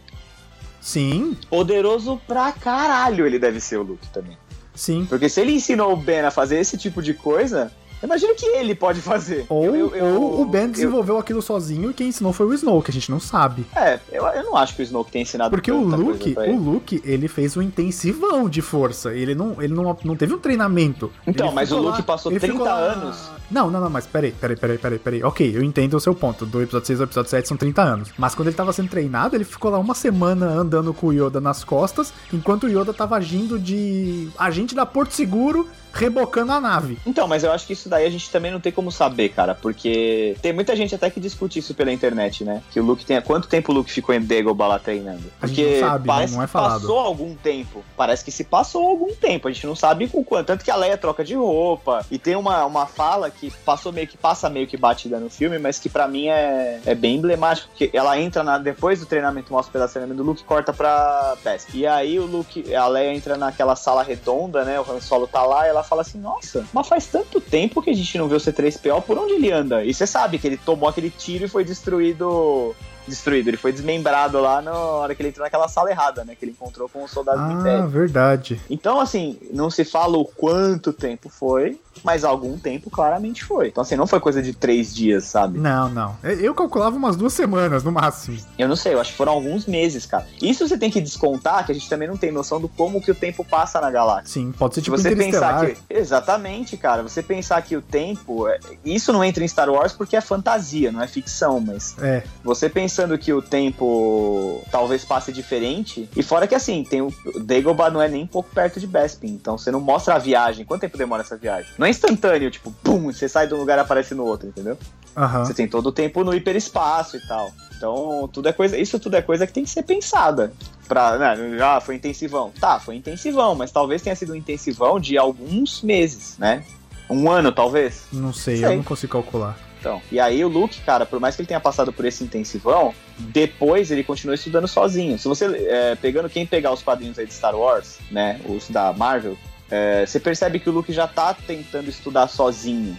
Sim, Poderoso pra caralho ele deve ser o Luke também. Sim. Porque se ele ensinou o Ben a fazer esse tipo de coisa, imagina o que ele pode fazer. Ou, Eu- eu- eu- ou o Ben eu- desenvolveu aquilo sozinho e quem ensinou foi o Snow, que a gente não sabe. É, eu, eu não acho que o Snoke tenha ensinado Porque o Luke, o. Luke, ele fez um intensivão de força. Ele não, ele não, não teve um treinamento. Então, Ele mas o Luke passou ele 30 ficou lá- anos. Não, não, não, mas peraí, peraí, peraí, peraí, peraí. Ok, eu entendo o seu ponto. Do episódio 6 ao episódio 7 são 30 anos. Mas quando ele tava sendo treinado, ele ficou lá uma semana andando com o Yoda nas costas, enquanto o Yoda tava agindo de agente da Porto Seguro, rebocando a nave. Então, mas eu acho que isso daí a gente também não tem como saber, cara, porque tem muita gente até que discute isso pela internet, né? Que o Luke tem. Quanto tempo o Luke ficou em Dagobah lá treinando? Porque não sabe, parece não é que falado. passou algum tempo. Parece que se passou algum tempo. A gente não sabe com quanto. Tanto que a Leia troca de roupa. E tem uma, uma fala que passou meio que passa meio que batida no filme, mas que pra mim é, é bem emblemático. Porque ela entra na, depois do treinamento, mostra o pedaço do treinamento do Luke corta pra Beskar. E aí o Luke, a Leia entra naquela sala redonda, né? O Han Solo tá lá e ela fala assim: Nossa, mas faz tanto tempo que a gente não vê o C3PO, por onde ele anda? E você sabe que ele tomou aquele tiro e foi destruído. Destruído, ele foi desmembrado lá na hora que ele entrou naquela sala errada, né? Que ele encontrou com os soldados do Ah, Império. verdade. Então, assim, não se fala o quanto tempo foi, mas algum tempo claramente foi. Então, assim, não foi coisa de três dias, sabe? Não, não. Eu calculava umas duas semanas, no máximo. Eu não sei, eu acho que foram alguns meses, cara. Isso você tem que descontar, que a gente também não tem noção do como que o tempo passa na galáxia. Sim, pode ser Se tipo você pensar que. Exatamente, cara. Você pensar que o tempo. é- Isso não entra em Star Wars porque é fantasia, não é ficção, mas É, você pensando que o tempo talvez passe diferente. E fora que assim, tem o o Dagobah não é nem um pouco perto de Bespin, então você não mostra a viagem. Quanto tempo demora essa viagem? Não é instantâneo, tipo, pum, você sai de um lugar e aparece no outro, entendeu? aham. Você tem todo o tempo no hiperespaço e tal. Então, tudo é coisa, isso tudo é coisa que tem que ser pensada. Pra, né, ah, foi intensivão. Tá, foi intensivão, mas talvez tenha sido um intensivão de alguns meses, né? Um ano, talvez. Não sei, Sei. eu não consigo calcular. Então, e aí o Luke, cara, por mais que ele tenha passado por esse intensivão, depois ele continua estudando sozinho. Se você, é, pegando quem pegar os quadrinhos aí de Star Wars, né, os da Marvel, é, você percebe que o Luke já tá tentando estudar sozinho.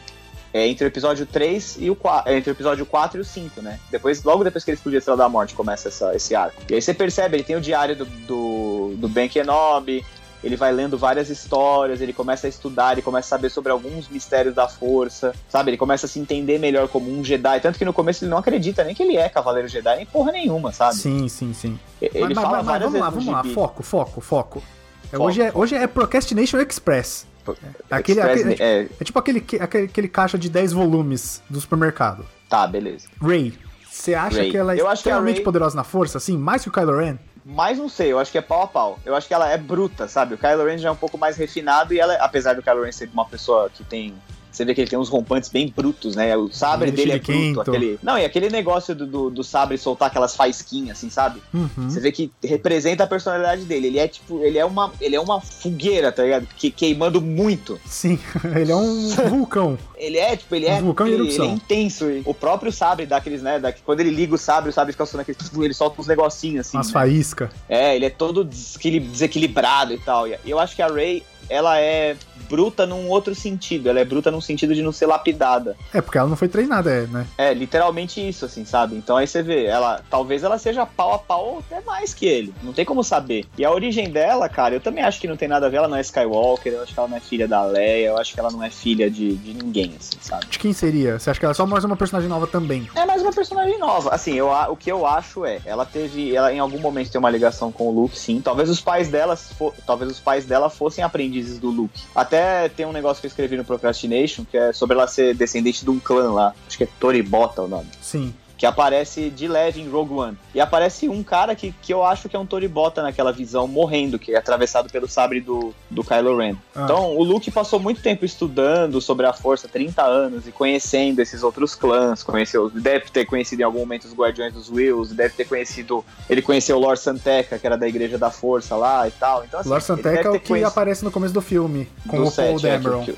É, entre o episódio 3 e o 4, entre o episódio 4 e o 5, né? Depois, logo depois que ele explodiu a Estrela da Morte, começa essa, esse arco. E aí você percebe, ele tem o diário do, do, do Ben Kenobi, ele vai lendo várias histórias, ele começa a estudar, ele começa a saber sobre alguns mistérios da força, sabe? Ele começa a se entender melhor como um Jedi. Tanto que no começo ele não acredita nem que ele é Cavaleiro Jedi, nem porra nenhuma, sabe? Sim, sim, sim. Ele mas, mas- fala mas várias vamos lá, vamos lá. Foco, foco, foco. É, hoje, é, hoje é Procrastination Express. É, aquele, Express, aquele- é, é tipo aquele, aquele, aquele caixa de 10 volumes do supermercado. tá, beleza. Ray, você acha Rey. que ela é Eu a extremamente Rey- poderosa na força, assim? Mais que o Kylo Ren? Mas não sei, eu acho que é pau a pau. Eu acho que ela é bruta, sabe? O Kylo Ren já é um pouco mais refinado e ela, apesar do Kylo Ren ser uma pessoa que tem. Você vê que ele tem uns rompantes bem brutos, né? O sabre Ele dele é bruto. Aquele... Não, e aquele negócio do, do, do sabre soltar aquelas faísquinhas, assim, sabe? Uhum. Você vê que representa a personalidade dele. Ele é tipo, ele é uma, ele é uma fogueira, tá ligado? Que, queimando muito. Sim, <laughs> ele é um <laughs> vulcão. Ele é, tipo, ele é, Um vulcão ele, ele é intenso. O próprio sabre dá aqueles, né? Da, quando ele liga o sabre, o sabre fica soltando aquele. Ele solta uns negocinhos assim. umas né? faíscas. É, ele é todo desequili- desequilibrado e tal. E eu acho que a Ray, ela é bruta num outro sentido. Ela é bruta num sentido de não ser lapidada. É, porque ela não foi treinada, é, né? É, literalmente isso, assim, sabe? Então aí você vê, ela talvez ela seja pau a pau ou até mais que ele. Não tem como saber. E a origem dela, cara, eu também acho que não tem nada a ver. Ela não é Skywalker, eu acho que ela não é filha da Leia, eu acho que ela não é filha de, de ninguém, assim, sabe? De quem seria? Você acha que ela é só mais uma personagem nova também? É mais uma personagem nova. Assim, eu, o que eu acho é, ela teve, ela em algum momento tem uma ligação com o Luke, sim. Talvez os pais dela, fo- talvez os pais dela fossem aprendizes do Luke. Até tem um negócio que eu escrevi no Procrastination, que é sobre ela ser descendente de um clã lá. Acho que é Toribota o nome. Sim. Que aparece de leve em Rogue One. E aparece um cara que, que eu acho que é um Toribota naquela visão, morrendo, que é atravessado pelo sabre do, do Kylo Ren. Ah. Então, o Luke passou muito tempo estudando sobre a Força, 30 anos, e conhecendo esses outros clãs, conheceu, deve ter conhecido em algum momento os Guardiões dos Wills, deve ter conhecido, ele conheceu o Lord Santeca, que era da Igreja da Força lá e tal. Então, assim, Lord Santeca é o que conhecido aparece no começo do filme, com do o Paul set, é, que, Dameron. que,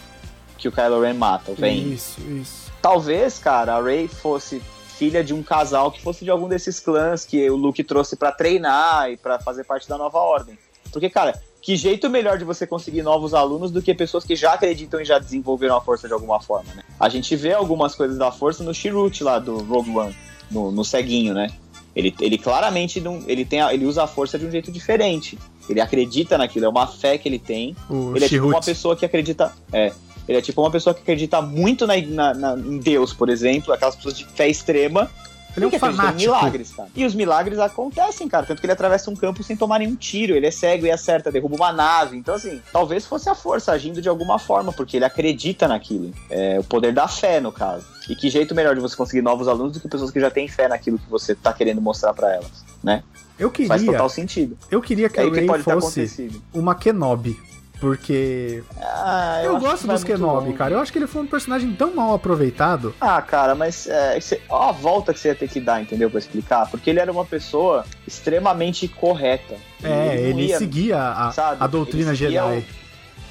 que o Kylo Ren mata, Vayne. Isso, isso. Talvez, cara, a Rey fosse filha de um casal que fosse de algum desses clãs que o Luke trouxe pra treinar e pra fazer parte da nova ordem. Porque, cara, que jeito melhor de você conseguir novos alunos do que pessoas que já acreditam e já desenvolveram a força de alguma forma, né? A gente vê algumas coisas da força no Chirrut lá do Rogue One, no, no ceguinho, né? Ele, ele claramente não, ele tem a- ele usa a força de um jeito diferente. Ele acredita naquilo, é uma fé que ele tem. O Ele é tipo uma pessoa que acredita. É. Ele é tipo uma pessoa que acredita muito na, na- na- em Deus, por exemplo, aquelas pessoas de fé extrema. Ele é um fanático. milagres, cara. E os milagres acontecem, cara. Tanto que ele atravessa um campo sem tomar nenhum tiro. Ele é cego e acerta, derruba uma nave. Então, assim, talvez fosse a força agindo de alguma forma, porque ele acredita naquilo. É o poder da fé, no caso. E que jeito melhor de você conseguir novos alunos do que pessoas que já têm fé naquilo que você tá querendo mostrar pra elas, né? Eu Faz queria, total sentido. eu queria que É a que fosse uma Kenobi. Porque Ah, eu, acho gosto dos Kenobi, cara. Eu acho que ele foi um personagem tão mal aproveitado. Ah, cara, mas é, cê- ó a volta que você ia ter que dar, entendeu? Pra explicar. Porque ele era uma pessoa extremamente correta. É, não ele ia, seguia a, sabe? a doutrina Ele Jedi. o-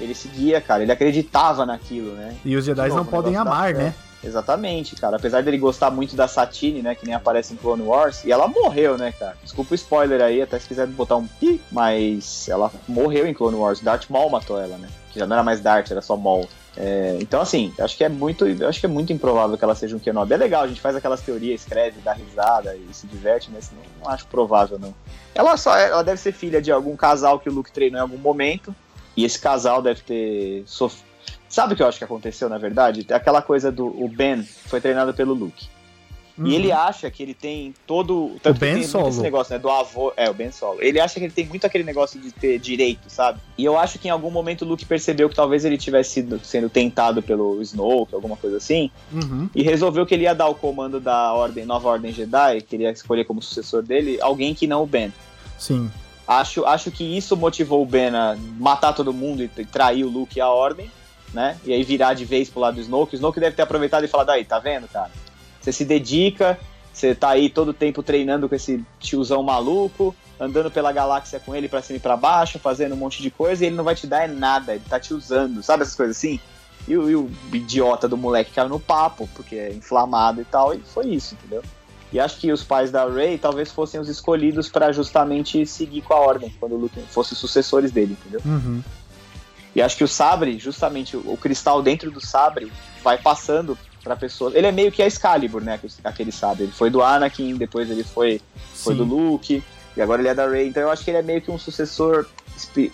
Ele seguia, cara. Ele acreditava naquilo, né? E os Jedi não novo, o podem da amar, fé. né? Exatamente, cara. Apesar dele gostar muito da Satine, né? Que nem aparece em Clone Wars. E ela morreu, né, cara? Desculpa o spoiler aí, até se quiser botar um pi. Mas ela morreu em Clone Wars. Darth Maul matou ela, né? Que já não era mais Darth, era só Maul. É, então, assim, acho que é muito. Acho que é muito improvável que ela seja um Kenobi. É legal, a gente faz aquelas teorias, escreve, dá risada e se diverte, mas não, não acho provável, não. Ela só é- ela deve ser filha de algum casal que o Luke treinou em algum momento. E esse casal deve ter sofrido. Sabe o que eu acho que aconteceu, na verdade? Aquela coisa do o Ben foi treinado pelo Luke. Uhum. E ele acha que ele tem todo. Tanto que Ben tem Solo. esse negócio, né? Do avô. É, o Ben Solo. Ele acha que ele tem muito aquele negócio de ter direito, sabe? E eu acho que em algum momento o Luke percebeu que talvez ele tivesse sido sendo tentado pelo Snoke, alguma coisa assim, Uhum. e resolveu que ele ia dar o comando da ordem, nova ordem Jedi, que ele ia escolher como sucessor dele, alguém que não o Ben. Sim. Acho, acho que isso motivou o Ben a matar todo mundo e, e trair o Luke e a ordem, né? E aí virar de vez pro lado do Snoke. O Snoke deve ter aproveitado e falado, aí, tá vendo, cara? Você se dedica, você tá aí todo tempo treinando com esse tiozão maluco, andando pela galáxia com ele pra cima e pra baixo, fazendo um monte de coisa, e ele não vai te dar é nada, ele tá te usando, sabe essas coisas assim? E, o- e o idiota do moleque caiu no papo, porque é inflamado e tal, e foi isso, entendeu? E acho que os pais da Rey talvez fossem os escolhidos pra justamente seguir com a ordem, quando o Luke fosse os sucessores dele, entendeu? Uhum. E acho que o sabre, justamente o, cristal dentro do sabre, vai passando pra pessoa. Ele é meio que a Excalibur, né? aquele- sabre. Ele foi do Anakin, depois ele foi, foi Sim. do Luke, e agora ele é da Rey. Então eu acho que ele é meio que um sucessor. espi-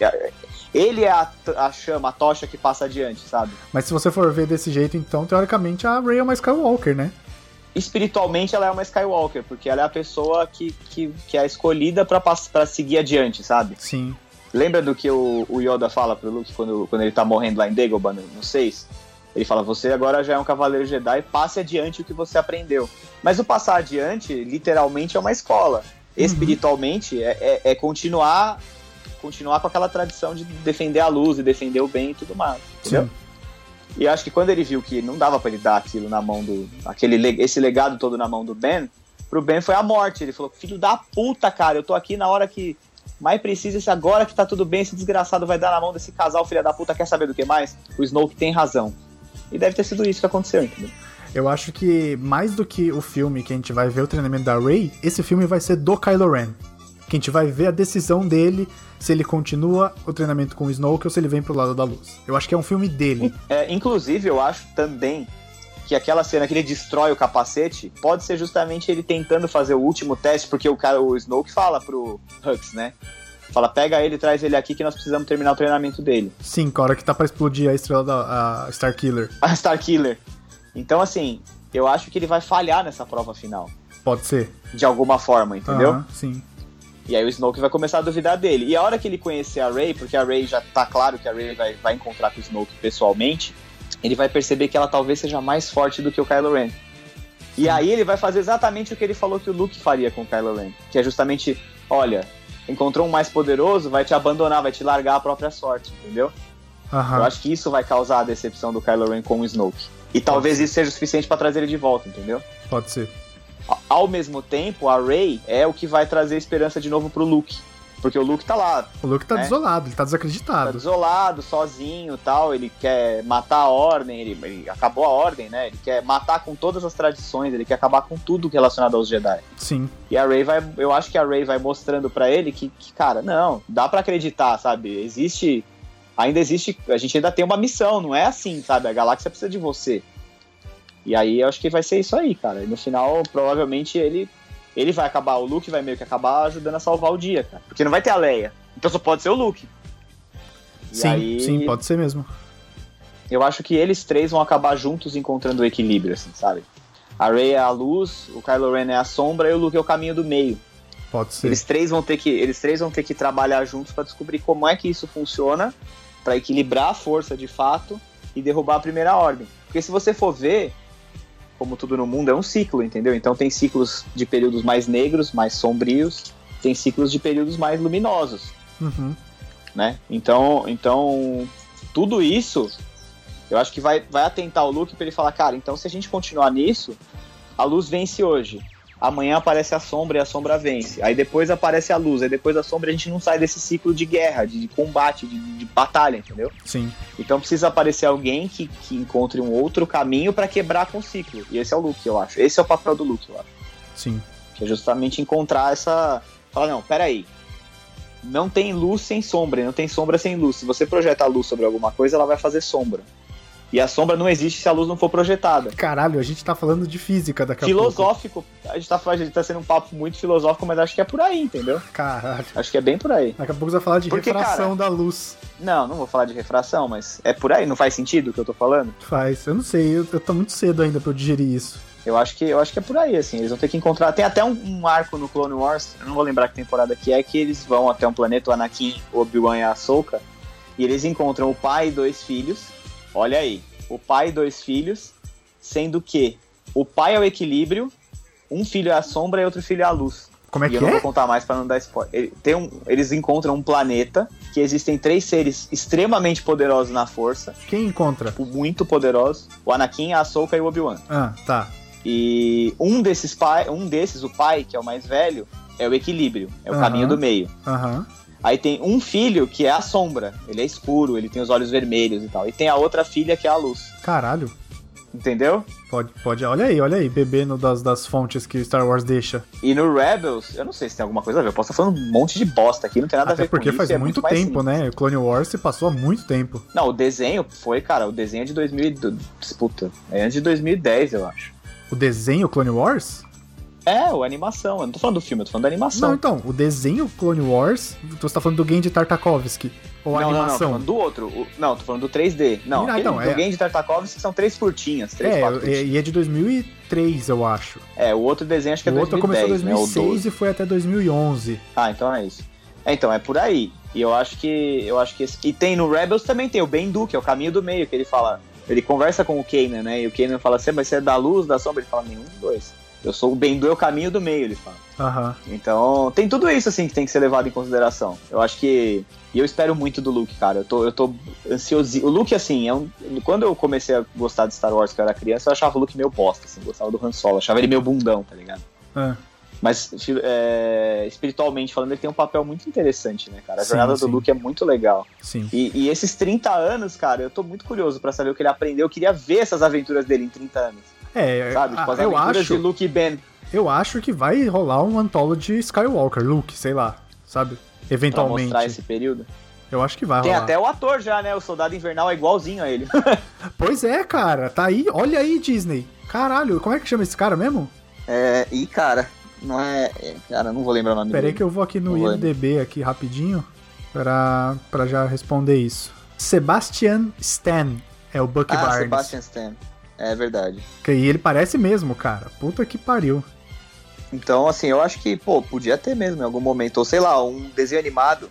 Ele é a, a chama, a tocha que passa adiante, sabe? Mas se você for ver desse jeito, então, teoricamente, a Rey é uma Skywalker, né? espiritualmente ela é uma Skywalker, porque ela é a pessoa que, que, que é escolhida pra seguir adiante, sabe? Sim. Lembra do que o, o Yoda fala pro Luke quando, quando ele tá morrendo lá em Dagobah, no, no 6? Ele fala, você agora já é um cavaleiro Jedi, passe adiante o que você aprendeu. Mas o passar adiante, literalmente, é uma escola. Uhum. Espiritualmente, é, é, é, continuar continuar com aquela tradição de defender a luz e defender o bem e tudo mais, entendeu? Sim. E acho que quando ele viu que não dava para ele dar aquilo na mão do. aquele esse legado todo na mão do Ben, pro Ben foi a morte. Ele falou: Filho da puta, cara, eu tô aqui na hora que mais precisa, esse agora que tá tudo bem, esse desgraçado vai dar na mão desse casal, filha da puta, quer saber do que mais? O Snoke tem razão. E deve ter sido isso que aconteceu, entendeu? Eu acho que mais do que o filme que a gente vai ver o treinamento da Rey, esse filme vai ser do Kylo Ren. Que a gente vai ver a decisão dele se ele continua o treinamento com o Snoke ou se ele vem pro lado da luz. Eu acho que é um filme dele. <laughs> É, inclusive, eu acho também que aquela cena que ele destrói o capacete pode ser justamente ele tentando fazer o último teste, porque o cara, o Snoke fala pro Hux, né? Fala, pega ele, traz ele aqui que nós precisamos terminar o treinamento dele. Sim, com a hora que tá pra explodir a estrela da a Star Killer. <laughs> A Star Killer. Então, assim, eu acho que ele vai falhar nessa prova final. Pode ser. De alguma forma, entendeu? Uhum, sim. E aí o Snoke vai começar a duvidar dele. E a hora que ele conhecer a Rey, porque a Rey já tá claro que a Rey vai, vai encontrar com o Snoke pessoalmente, ele vai perceber que ela talvez seja mais forte do que o Kylo Ren. E aí ele vai fazer exatamente o que ele falou que o Luke faria com o Kylo Ren, que é justamente, olha, encontrou um mais poderoso, vai te abandonar, vai te largar a própria sorte, entendeu? Uhum. Eu acho que isso vai causar a decepção do Kylo Ren com o Snoke. E talvez isso seja o suficiente para trazer ele de volta, entendeu? Pode ser ao mesmo tempo, a Rey é o que vai trazer esperança de novo pro Luke. Porque o Luke tá lá. O Luke tá né? desolado, ele tá desacreditado. Tá desolado, sozinho tal. Ele quer matar a ordem, ele, ele, acabou a ordem, né? Ele quer matar com todas as tradições, ele quer acabar com tudo relacionado aos Jedi. Sim. E a Rey vai. Eu acho que a Rey vai mostrando para ele que, que, cara, não, dá para acreditar, sabe? Existe. Ainda existe. A gente ainda tem uma missão, não é assim, sabe? A galáxia precisa de você. E aí eu acho que vai ser isso aí, cara. E no final, provavelmente, ele ele vai acabar, o Luke vai meio que acabar ajudando a salvar o dia, cara. Porque não vai ter a Leia. Então só pode ser o Luke. E sim, aí, sim, pode ser mesmo. Eu acho que eles três vão acabar juntos encontrando o equilíbrio, assim, sabe? A Rey é a luz, o Kylo Ren é a sombra e o Luke é o caminho do meio. Pode ser. Eles três vão ter que, eles três vão ter que trabalhar juntos para descobrir como é que isso funciona, para equilibrar a força de fato e derrubar a primeira ordem. Porque se você for ver, como tudo no mundo, é um ciclo, entendeu? Então tem ciclos de períodos mais negros, mais sombrios, tem ciclos de períodos mais luminosos. Uhum. Né? Então, então, tudo isso eu acho que vai, vai atentar o Luke para ele falar, cara, então se a gente continuar nisso, a luz vence hoje amanhã aparece a sombra e a sombra vence. Aí depois aparece a luz, aí depois a sombra a gente não sai desse ciclo de guerra, de, combate, de, de, batalha, entendeu? Sim. Então precisa aparecer alguém que, que encontre um outro caminho para quebrar com o ciclo. E esse é o Luke, eu acho. Esse é o papel do Luke, eu acho. Sim. Que é justamente encontrar essa. Falar, não, peraí. Não tem luz sem sombra, não tem sombra sem luz. Se você projeta a luz sobre alguma coisa, ela vai fazer sombra. E a sombra não existe se a luz não for projetada. Caralho, a gente tá falando de física daqui a Filosófico. A gente, tá, a gente tá sendo um papo muito filosófico, mas acho que é por aí, entendeu? Caralho. Acho que é bem por aí. Daqui a pouco você vai falar de Porque, refração cara, da luz. Não, não vou falar de refração, mas é por aí. Não faz sentido o que eu tô falando? Faz. Eu não sei, eu, eu tô muito cedo ainda pra eu digerir isso. Eu acho que eu acho que é por aí, assim. Eles vão ter que encontrar. Tem até um, um, arco no Clone Wars, eu não vou lembrar que temporada que é, que eles vão até um planeta, o Anakin, o Obi-Wan e a Ahsoka, e eles encontram o pai e dois filhos. Olha aí, o pai e dois filhos, sendo que o pai é o equilíbrio, um filho é a sombra e outro filho é a luz. Como é e que eu não é? vou contar mais para não dar spoiler. Tem um, eles encontram um planeta que existem três seres extremamente poderosos na força. Quem encontra? Tipo, muito poderosos. O Anakin, a Ahsoka e o Obi-Wan. Ah, tá. E um desses pai, um desses, o pai, que é o mais velho, é o equilíbrio, é o caminho do meio. Aham. Aí tem um filho que é a sombra. Ele é escuro, ele tem os olhos vermelhos e tal. E tem a outra filha que é a luz. Caralho. Entendeu? Pode, pode. Olha aí, olha aí, bebendo das, das fontes que Star Wars deixa. E no Rebels, eu não sei se tem alguma coisa a ver. Eu posso estar falando um monte de bosta aqui, não tem nada Até a ver porque com faz isso, é muito, muito tempo, né? O Clone Wars se passou há muito tempo. Não, o desenho foi, cara, o desenho é de 2000. Disputa. É antes de 2010, eu acho. O desenho Clone Wars? É, a animação. Eu não tô falando do filme, eu tô falando da animação. Não, então, o desenho Clone Wars, você tá falando do Genji Tartakovsky. Ou a não, animação? Não, não, tô falando do outro. O, não, tô falando do 3D. Não, ah, então, do é... Genji Tartakovsky são três curtinhas, três, é, quatro curtinhas. E é de 2003, eu acho. É, o outro desenho acho que é o 2010, O outro começou em 2006 né, e foi até 2011. Ah, então é isso. É, então, é por aí. E eu acho que. Eu acho que. Esse, e tem no Rebels também tem o Bendu, que é o caminho do meio, que ele fala. Ele conversa com o Kanan, né? E o Kanan fala assim, mas você é da luz, da sombra? Ele fala, nenhum dos dois. Eu sou o Bendu, é o caminho do meio, ele fala. Aham. Então, tem tudo isso, assim, que tem que ser levado em consideração. Eu acho que. E eu espero muito do Luke, cara. Eu tô, eu tô ansioso. O Luke, assim, é um... quando eu comecei a gostar de Star Wars, que eu era criança, eu achava o Luke meio bosta, assim. Gostava do Han Solo, achava ele meio bundão, tá ligado? Ah, Mas é, espiritualmente falando, ele tem um papel muito interessante, né, cara? A Sim, jornada sim. do Luke é muito legal. sim. E, e esses 30 anos, cara, eu tô muito curioso pra saber o que ele aprendeu. Eu queria ver essas aventuras dele em 30 anos. É, Sabe? Tipo, as eu acho, de Luke e Ben. eu acho que vai rolar um Anthology Skywalker, Luke, sei lá, sabe? Pra Eventualmente. mostrar esse período. Eu acho que vai Tem rolar. até o ator já, né? O Soldado Invernal é igualzinho a ele. <laughs> Pois é, cara, tá aí, olha aí, Disney. Caralho, como é que chama esse cara mesmo? É, e cara, não é. é, Cara, não vou lembrar o nome Pera aí dele. que eu vou aqui no Não IMDB aqui rapidinho pra, pra já responder isso. Sebastian Stan é o Bucky Ah, Barnes. Sebastian Stan. É verdade. Aí ele parece mesmo, cara. Puta que pariu. Então, assim, eu acho que, pô, podia ter mesmo em algum momento. Ou sei lá, um desenho animado.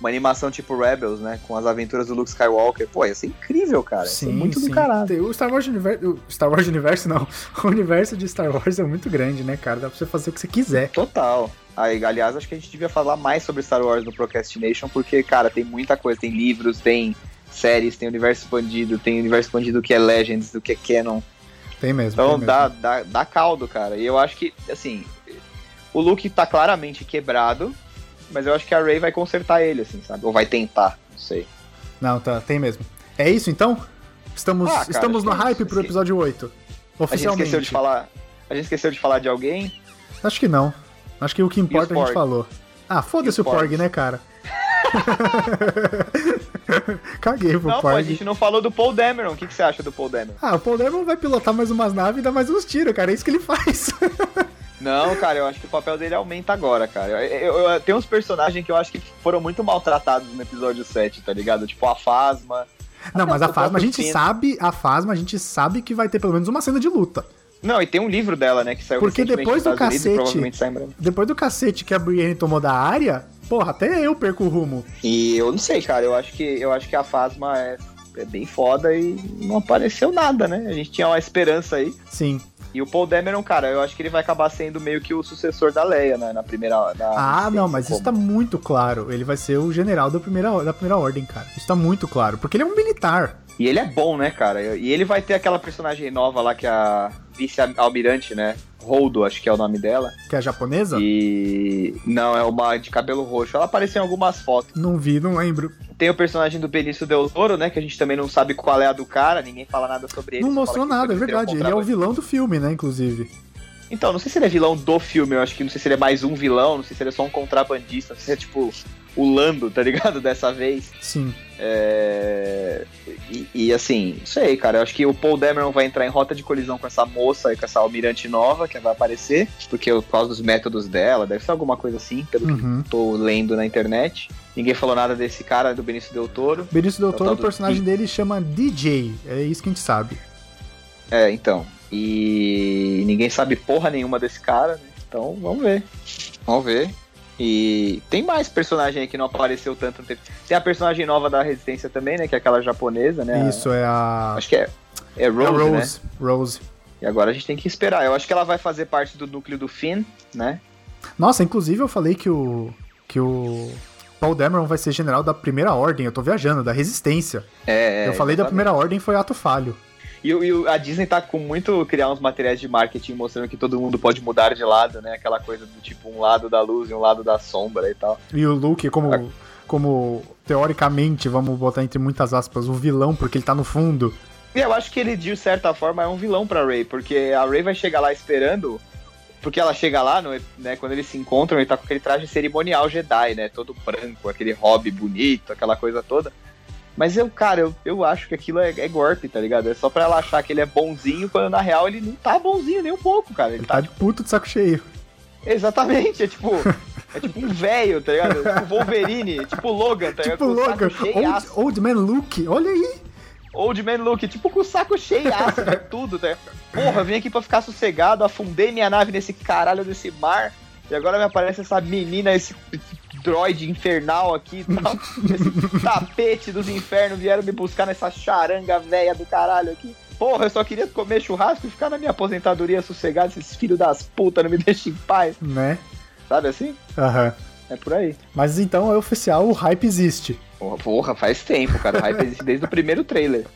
Uma animação tipo Rebels, né? Com as aventuras do Luke Skywalker. Pô, ia ser incrível, cara. Ser muito do caralho. O Star Wars Universo. O Star Wars Universo não. <laughs> O universo de Star Wars é muito grande, né, cara? Dá pra você fazer o que você quiser. Total. Aí, aliás, acho que a gente devia falar mais sobre Star Wars no Procrastination, porque, cara, tem muita coisa. Tem livros, tem séries, tem universo expandido, tem universo expandido que é Legends, do que é Canon. Tem mesmo. Então tem dá, mesmo. dá, dá caldo, cara. E eu acho que, assim, o Luke tá claramente quebrado, mas eu acho que a Rey vai consertar ele, assim, sabe? Ou vai tentar, não sei. Não, tá, tem mesmo. É isso então? Estamos, Ah, cara, estamos no é hype pro sim. episódio 8. A gente Oficialmente. esqueceu de falar. A gente esqueceu de falar de alguém. Acho que não. Acho que o que importa a gente falou. Ah, foda-se o Porg, né, cara? <laughs> <laughs> Caguei pro não, pô, a gente não falou do Paul Dameron. O que, que você acha do Paul Dameron? Ah, o Paul Dameron vai pilotar mais umas naves e dar mais uns tiros, cara. É isso que ele <laughs> faz. Não, cara, eu acho que o papel dele aumenta agora, cara. Eu, eu- eu- tem uns personagens que eu acho que foram muito maltratados no episódio 7, tá ligado? Tipo a Fasma. não, mas a Fasma, a gente sabe, a Fasma, a gente sabe que vai ter pelo menos uma cena de luta. Não, e tem um livro dela, né, que saiu Porque depois do Unidos cacete- breve. Depois do cacete que a Brienne tomou da área, porra, até eu perco o rumo. E eu não sei, cara, eu acho que eu acho que a Fasma é, é bem foda e não apareceu nada, né? A gente tinha uma esperança aí. Sim. E o Paul Dameron, cara, eu acho que ele vai acabar sendo meio que o sucessor da Leia, né, na primeira na Ah, não, mas isso como- tá muito claro. Ele vai ser o general da primeira, da primeira ordem, cara. Isso tá muito claro. Porque ele é um militar. E ele é bom, né, cara? E ele vai ter aquela personagem nova lá que é a vice-almirante, né? Holdo, acho que é o nome dela. Que é a japonesa? E. Não, é uma de cabelo roxo. Ela apareceu em algumas fotos. Não vi, não lembro. Tem o personagem do Benício Del Toro, né? Que a gente também não sabe qual é a do cara, ninguém fala nada sobre ele. não mostrou nada, é verdade. Ele é o vilão do filme, né, inclusive. Então, não sei se ele é vilão do filme, eu acho que não sei se ele é mais um vilão, não sei se ele é só um contrabandista, não sei se é tipo o Lando, tá ligado? <laughs> Dessa vez. Sim. É... E, e, assim, não sei, cara. Eu acho que o Paul Dameron vai entrar em rota de colisão com essa moça e com essa almirante nova que vai aparecer, porque por causa dos métodos dela, deve ser alguma coisa assim, pelo Uhum. que tô lendo na internet. Ninguém falou nada desse cara, do Benício Del Toro. Benício Del É o Toro, o do personagem Pi. dele chama DJ. É isso que a gente sabe. É, então. E ninguém sabe porra nenhuma desse cara, né? Então, vamos ver. Vamos ver. E tem mais personagem aí que não apareceu tanto. no tempo. Tem a personagem nova da Resistência também, né? Que é aquela japonesa, né? Isso é a. Acho que é. É é Rose, a né? Rose. Rose. E agora a gente tem que esperar. Eu acho que ela vai fazer parte do núcleo do Finn, né? Nossa, inclusive eu falei que o. que o. Paul Dameron vai ser general da primeira ordem. Eu tô viajando, da resistência. É, é, eu falei da exatamente. primeira ordem foi ato falho. E, e a Disney tá com muito criar uns materiais de marketing mostrando que todo mundo pode mudar de lado, né? Aquela coisa do tipo um lado da luz e um lado da sombra e tal. E o Luke, como, Ah. como teoricamente, vamos botar entre muitas aspas, o vilão, porque ele tá no fundo. E eu acho que ele, de certa forma, é um vilão pra Ray, porque a Ray vai chegar lá esperando. Porque ela chega lá, no, né, quando eles se encontram, ele tá com aquele traje cerimonial Jedi, né? Todo branco, aquele hobby bonito, aquela coisa toda. Mas eu, cara, eu, eu acho que aquilo é, é golpe, tá ligado? É só pra ela achar que ele é bonzinho, quando na real ele não tá bonzinho nem um pouco, cara. Ele Ele tá, tá de puto de saco cheio. Exatamente, é tipo. <laughs> É tipo um velho, tá ligado? Tipo Wolverine, tipo Logan, tá ligado? Tipo Logan, old, old Man Luke, olha aí. Old Man Luke, tipo com o saco cheiaço de <laughs> tudo, tá? Porra, eu vim aqui pra ficar sossegado, afundei minha nave nesse caralho desse mar, e agora me aparece essa menina, esse droid infernal aqui e tal. <laughs> Esse tapete dos infernos vieram me buscar nessa charanga velha do caralho aqui. Porra, eu só queria comer churrasco e ficar na minha aposentadoria sossegado. Esses filhos das putas não me <laughs> deixam em paz. Né? Sabe assim? Aham. É por aí. Mas então é oficial, o hype existe. Porra, porra, faz tempo, cara. O hype existe desde o primeiro trailer.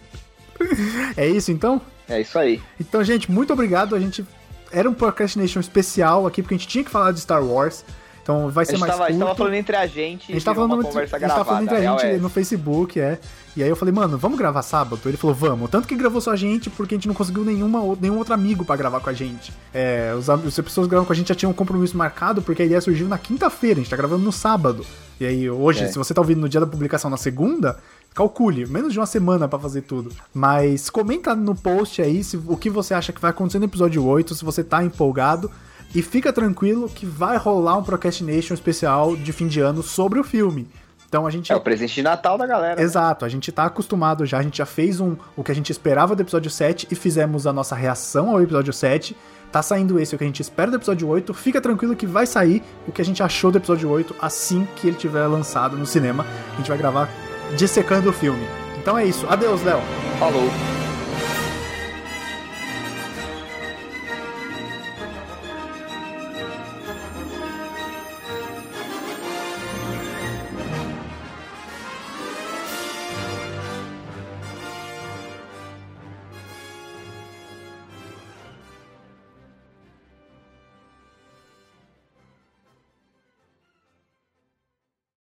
<laughs> É isso então? É isso aí. Então, gente, muito obrigado. A gente era um Procrastination especial aqui, porque a gente tinha que falar de Star Wars. Então vai ser mais tava, a gente curto. tava falando entre a gente A gente tava falando, uma entre- conversa a gente tava gravada. falando entre a gente é. no Facebook, é. E aí eu falei, mano, vamos gravar sábado? Ele falou, vamos. Tanto que gravou só a gente, porque a gente não conseguiu nenhuma, nenhum outro amigo pra gravar com a gente. É, os, as pessoas que gravam com a gente já tinham um compromisso marcado, porque a ideia surgiu na quinta-feira, a gente tá gravando no sábado. E aí, hoje, É. se você tá ouvindo no dia da publicação na segunda, calcule, menos de uma semana pra fazer tudo. Mas comenta no post aí se, o que você acha que vai acontecer no episódio 8, se você tá empolgado. E fica tranquilo que vai rolar um Procrastination especial de fim de ano sobre o filme. Então a gente É o presente de Natal da galera. né? Exato, a gente tá acostumado já, a gente já fez um, o que a gente esperava do episódio 7 e fizemos a nossa reação ao episódio 7. Tá saindo esse, o que a gente espera do episódio 8. Fica tranquilo que vai sair o que a gente achou do episódio 8 assim que ele tiver lançado no cinema. A gente vai gravar dissecando o filme. Então é isso. Adeus, Léo. Falou.